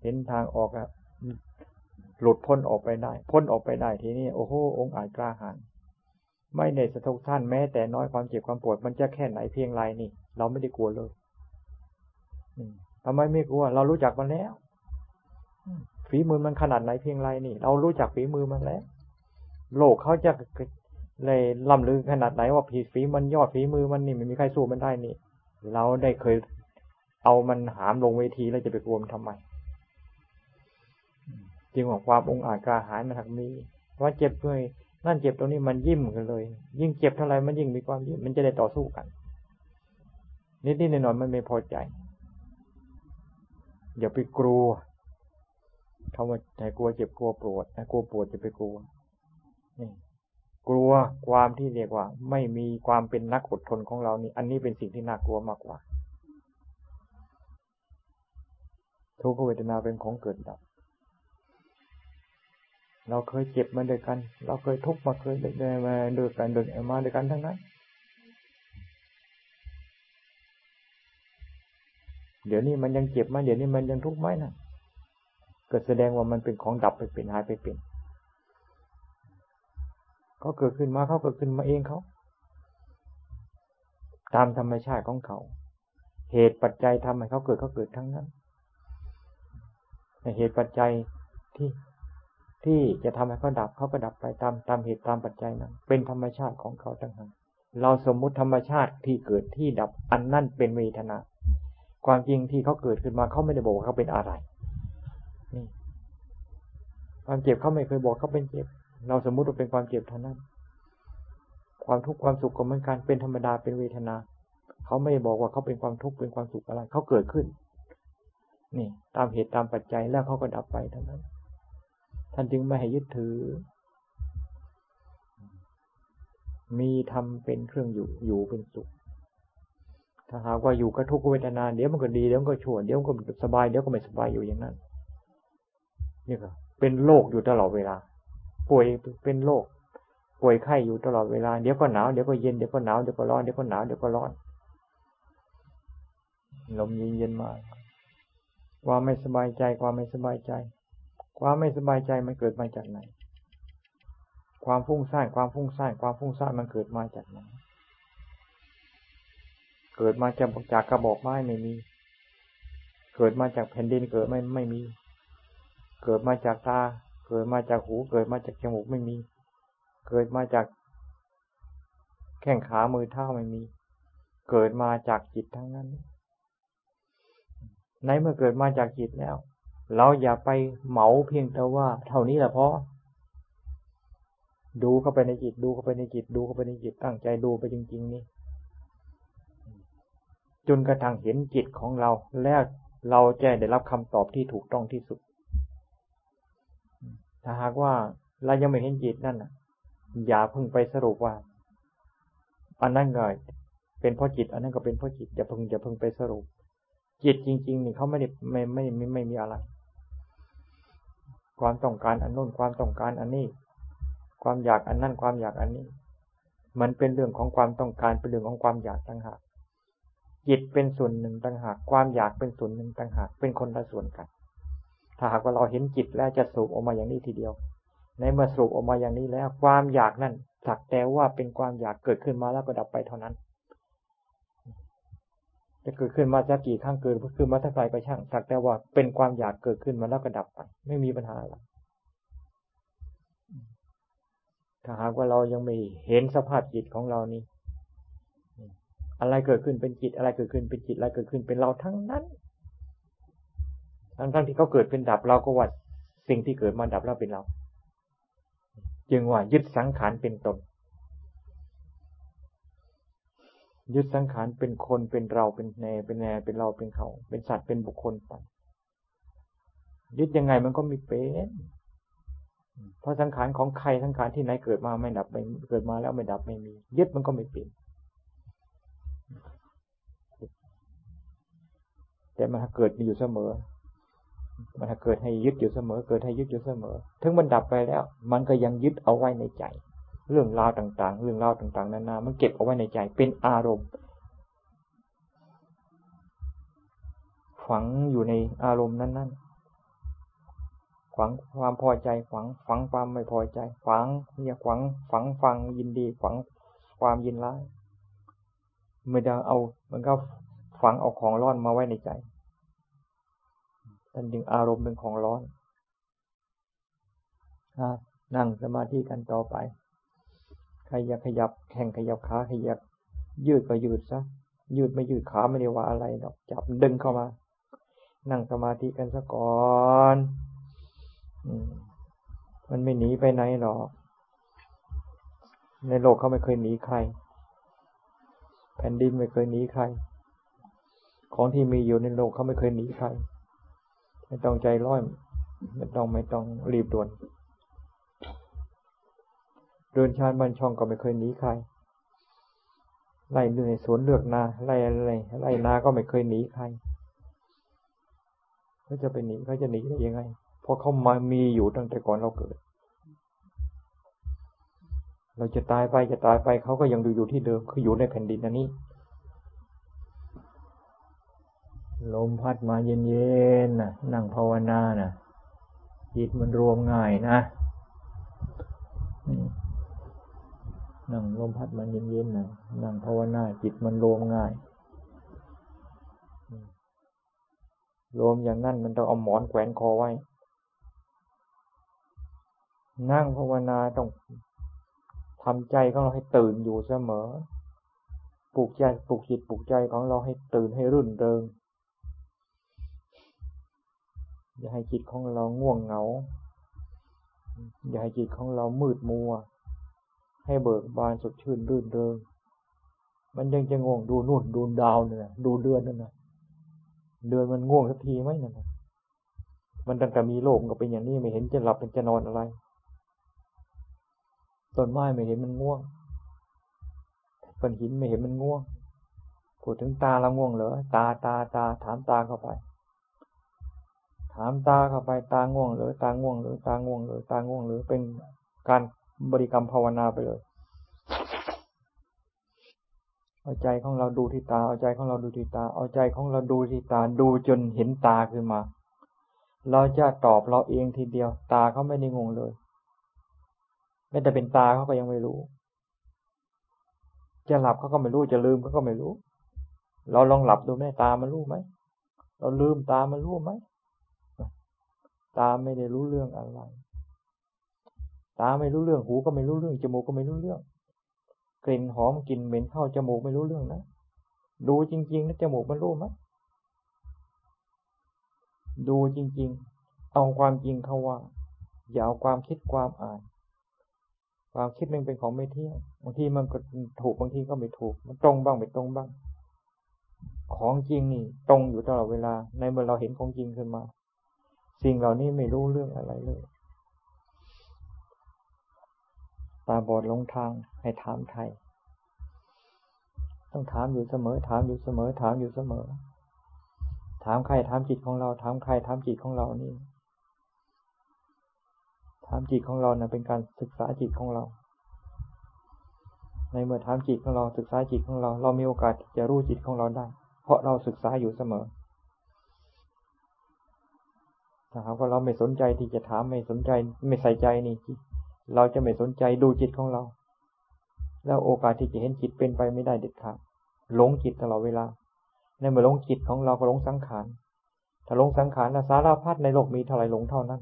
S1: เห็นทางออกอะหลุดพ้นออกไปได้ พ้นออกไปได้ทีนี้โอ้โหองค์อาจกล้าหาญ ไม่ในสะทกท่านแม้แต่น้อยความเจ็บความปวดมันจะแค่ไหนเพียงไรนี่ เราไม่ได้กลัวเลยทำไมไม่กลัว เรารู้จักมันแล้วฝีมือมันขนาดไหนเพียงไรนี่ เรารู้จักฝีมือมันแล้ว โลกเขาจะเลยล่ำลือขนาดไหนว่าผีฝีมันยอดฝีมือมันนี่ไม่มีใครสู้มันได้นี่ เราได้เคยเอามันหามลงเวทีแล้วจะไปกลัวมันทำไมจริงของความองอาจกล้าหาญมันหักมีว่าเจ็บเลย นั่นเจ็บตรงนี้มันยิ้มกันเลย ยิ่งเจ็บเท่าไรมันยิ่งมีความยิ้มมันจะได้ต่อสู้กัน นิดๆหน่อยๆมันไม่พอใจอย่าไปกลัวคำว่าใจกลัวเจ็บกลัวปวดนะกลัวปวดจะไปกลัวนี่กลัวความที่เรียกว่า ไม่มีความเป็นนักอดทนของเรานี่ อันนี้เป็นสิ่งที่น่ากลัวมากกว่า ทุกขเวทนาเป็นของเกิดดับ เราเคยเจ็บมาด้วยกัน เราเคยทุกข์มาเคยได้มาด้วยกันเดินมาด้วยกันทั้งนั้น เดี๋ยวนี้มันยังเจ็บไหมเดี๋ยวนี้มันยังทุกข์ไหมนะก็แสดงว่ามันเป็นของดับไปเป็นหายไปเป็นเขาเกิดขึ้นมาเขาเกิดขึ้นมาเองเขาตามธรรมชาติของเขา เหตุปัจจัยทำให้เขาเกิดเขาเกิดทั้งนั้นเหตุปัจจัยที่ ที่จะทำให้เขาดับเขาก็ดับไปตามตามเหตุตามปัจจัยนั้น เป็นธรรมชาติของเขาทั้งนั้นเราสมมุติธรรมชาติที่เกิดที่ดับอันนั่นเป็นเวทนา ความจริงที่เขาเกิดขึ้นมาเขาไม่ได้บอกว่าเขาเป็นอะไรนี่ความเจ็บเขาไม่เคยบอกเขาเป็นเจ็บ เราสมมุติว่าเป็นความเจ็บเท่านั้น ความทุกข์ความสุขก็เหมือนกันเป็นธรรมดาเป็นเวทนา เขาไม่บอกว่าเขาเป็นความทุกข์เป็นความสุขอะไร เขาเกิดขึ้น นี่ ตามเหตุตามปัจจัยแล้วเขาก็ดับไปเท่านั้น ท่านจึงไม่ให้ยึดถือ มีทำเป็นเครื่องอยู่อยู่เป็นสุข ถ้าหากว่าอยู่กับทุกขเวทนาเดี๋ยวมันก็ดีเดี๋ยวมันก็ชั่วเดี๋ยวมันก็สบายเดี๋ยวก็ไม่สบายอยู่อย่างนั้นนี่ก็เป็นโรคอยู่ตลอดเวลา ป่วยเป็นโรคป่วยไข้อยู่ตลอดเวลาเดี๋ยวก็หนาวเดี๋ยวก็เย็นเดี๋ยวก็หนาวเดี๋ยวก็ร้อนเดี๋ยวก็หนาวเดี๋ยวก็ร้อนลมเย็นเย็นมาความไม่สบายใจความไม่สบายใจ ความไม่สบายใจมันเกิดมาจากไหน ความฟุ้งซ่านความฟุ้งซ่านความฟุ้งซ่านมันเกิดมาจากไหน เกิดมาจากจากกระบอกไม้ไม่มี เกิดมาจากแผ่นดินเกิดไม่ไม่มี เกิดมาจากตา เกิดมาจากหู เกิดมาจากจมูกไม่มี เกิดมาจากแข้งขามือเท้าไม่มี เกิดมาจากจิตทั้งนั้น ในเมื่อเกิดมาจากจิตแล้ว เราอย่าไปเหมาเพียงแต่ว่า เท่านี้แหละพอดูเข้าไปในจิต ดูเข้าไปในจิต ดูเข้าไปในจิตตั้งใจดูไปจริง ๆ นี่จนกระทั่งเห็นจิตของเรา แล้วเราจะได้รับคำตอบที่ถูกต้องที่สุด ถ้าหากว่าเรายังไม่เห็นจิตนั่นอย่าเพิ่งไปสรุปว่า อันนั้นก็เป็นเพราะจิต อันนั้นก็เป็นเพราะจิตอย่าเพิ่งอย่าเพิ่งไปสรุป จิตจริง ๆ นี่เขาไม่ได้ไม่ไม่ไม่ไม่มีอะไร ความต้องการอันนู้นความต้องการอันนี้ ความอยากอันนั้นความอยากอันนี้ มันเป็นเรื่องของความต้องการเป็นเรื่องของความอยากต่างหากจิตเป็นส่วนหนึ่งต่างหากความอยากเป็นส่วนหนึ่งต่างหากเป็นคนละส่วนกัน ถ้าหากว่าเราเห็นจิตแล้วจะสูบออกมาอย่างนี้ทีเดียว ในเมื่อสูบออกมาอย่างนี้แล้ว ความอยากนั่นสักแต่ว่าเป็นความอยากเกิดขึ้นมาแล้วก็ดับไปเท่านั้น จะเกิดขึ้นมาจะกี่ครั้งเกิดขึ้นมาเท่าไรก็ช่างสักแต่ว่าเป็นความอยากเกิดขึ้นมาแล้วก็ดับไปไม่มีปัญหาอะไรถ้าหากว่าเรายังไม่เห็นสภาพจิตของเรานี่อะไรเกิดขึ้นเป็นจิตอะไรเกิดขึ้นเป็นจิตอะไรเกิดขึ้นเป็นเราทั้งนั้นทั้งทั้งที่เขาเกิดเป็นดับเราก็ว่าสิ่งที่เกิดมาดับแล้วเป็นเรา จึงว่ายึดสังขารเป็นตน ยึดสังขารเป็นคนเป็นเราเป็นแนเป็นแนเป็นเราเป็นเขา เป็นสัตว์เป็นบุคคลไปยึดยังไงมันก็ม่เป็น เพราะสังขารของใครสังขารที่ไหนเกิดมาไม่ดับไม่เกิดมาแล้วไม่ดับไม่มี ยึดมันก็ไม่เปลี่ยนแต่มันเกิดมีอยู่เสมอ มันเกิดให้ยึดอยู่เสมอ เกิดให้ยึดอยู่เสมอ ถึงมันดับไปแล้ว มันก็ยังยึดเอาไว้ในใจ เรื่องราวต่างๆ เรื่องราวต่าง ๆนานามันเก็บเอาไว้ในใจ เป็นอารมณ์ ฝังอยู่ในอารมณ์นั้นๆฝังความพอใจฝังฝังความไม่พอใจ ฝังเนี่ยฝังฝังฟังยินดี ฝังความยินร้ายไม่ได้เอา มันก็ฝังเอาของร้อนมาไว้ในใจนั่นจึงอารมณ์เป็นของร้อนนั่งสมาธิกันต่อไป รอยากขยับแข่งขยับขาขยับ ยืดก็ยืดซะยืดไม่ยืดขาไม่ได้ว่าอะไรหรอกจับดึงเข้ามา นั่งสมาธิกันซะก่อนมันไม่หนีไปไหนหรอก ในโลกเขาไม่เคยหนีใคร แผ่นดินไม่เคยหนีใคร ของที่มีอยู่ในโลกเขาไม่เคยหนีใคร ไม่ต้องใจร้อยไม่ต้องไม่ต้องรีบด่วน เดินชาติบันช่องก็ไม่เคยหนีใครไล่ในสวนเลือกนาไล่อะไรไล่นาก็ไม่เคยหนีใครเขาจะไปหนีเขาจะหนีได้ยังไงเพราะเขามามีอยู่ตั้งแต่ก่อนเราเกิด เราจะตายไปจะตายไปเขาก็ยังดูอยู่ที่เดิมคืออยู่ในแผ่นดินอันนี้ลมพัดมาเย็นๆนะนั่งภาวนานะจิตมันรวมง่ายนะ นั่งลมพัดมาเย็นๆนะนั่งภาวนาจิตมันรวมง่ายรวมอย่างนั้นมันต้องเอาหมอนแขวนคอไว้ นั่งภาวนาต้องทำใจของเราให้ตื่นอยู่เสมอ ปลุกใจปลุกจิตปลุกใจของเราให้ตื่นให้รื่นเริง อย่าให้จิตของเราง่วงเหงา อย่าให้จิตของเรามืดมัว ให้เบิกบานสดชื่นรื่นเริงมันยังจะง่วงดูนู่นดูดาวเนี่ยดูเดือนนั่นนะเดือนมันง่วงสักทีไหมนั่นนะมันตั้งแต่มีโลกก็เป็นอย่างนี้ไม่เห็นจะหลับเป็นจะนอนอะไรต้นไม้ไม่เห็นมันง่วงก้อนหินไม่เห็นมันง่วงพูดถึงตาเราง่วงเหรอตาตาตาถามตาเข้าไป ถามตาเข้าไปตาง่วงหรือตาง่วงหรือตาง่วงหรือตาง่วงหรือเป็นการ บริกรรมภาวนาไปเลย เอาใจของเราดูที่ตา เอาใจของเราดูที่ตา เอาใจของเราดูที่ตา ดูจนเห็นตาขึ้นมา เราจะตอบเราเองทีเดียว ตาเขาไม่ได้งงเลยม้แต่เป็นตาเขาก็ยังไม่รู้ จะหลับเขาก็ไม่รู้ จะลืมเขาก็ไม่รู้ เราลองหลับดูแม่ตามันรู้ไหม เราลืมตามันรู้ไหม ตาไม่ได้รู้เรื่องอะไร ตาไม่รู้เรื่องหูก็ไม่รู้เรื่องจมูกก็ไม่รู้เรื่อง กลิ่นหอมกลิ่นเหม็นเข้าจมูกไม่รู้เรื่องนะดูจริงๆนะจมูกมันรู้ไหมดูจริง ๆ เอาความจริงเขาว่า อย่าเอาความคิดความอ่าน ความคิดมันเป็นของไม่เที่ยงบางทีมันก็ถูกบางทีก็ไม่ถูก มันตรงบ้างไม่ตรงบ้าง ของจริงนี่ตรงอยู่ตลอดเวลา ในเมื่อเราเห็นของจริงขึ้นมา สิ่งเหล่านี้ไม่รู้เรื่องอะไรเลย ตาบอดลงทางให้ถามไทย ต้องถามอยู่เสมอ ถามอยู่เสมอ ถามอยู่เสมอ ถามใครถามจิตของเรา ถามใครถามจิตของเรานี่ ถามจิตของเรานะเป็นการศึกษาจิตของเรา ในเมื่อถามจิตของเราศึกษาจิตของเรา เรามีโอกาสจะรู้จิตของเราได้ เพราะเราศึกษาอยู่เสมอนะครับว่าเราไม่สนใจที่จะถามไม่สนใจไม่ใส่ใจนี่ เราจะไม่สนใจดูจิตของเรา แล้วโอกาสที่จะเห็นจิตเป็นไปไม่ได้เด็ดขาดหลงจิตตลอดเวลา ในเมื่อลงจิตของเราก็ลงสังขารถ้าหลงสังขารนะสารพัดในโลกมีเท่าไรหลงเท่านั้น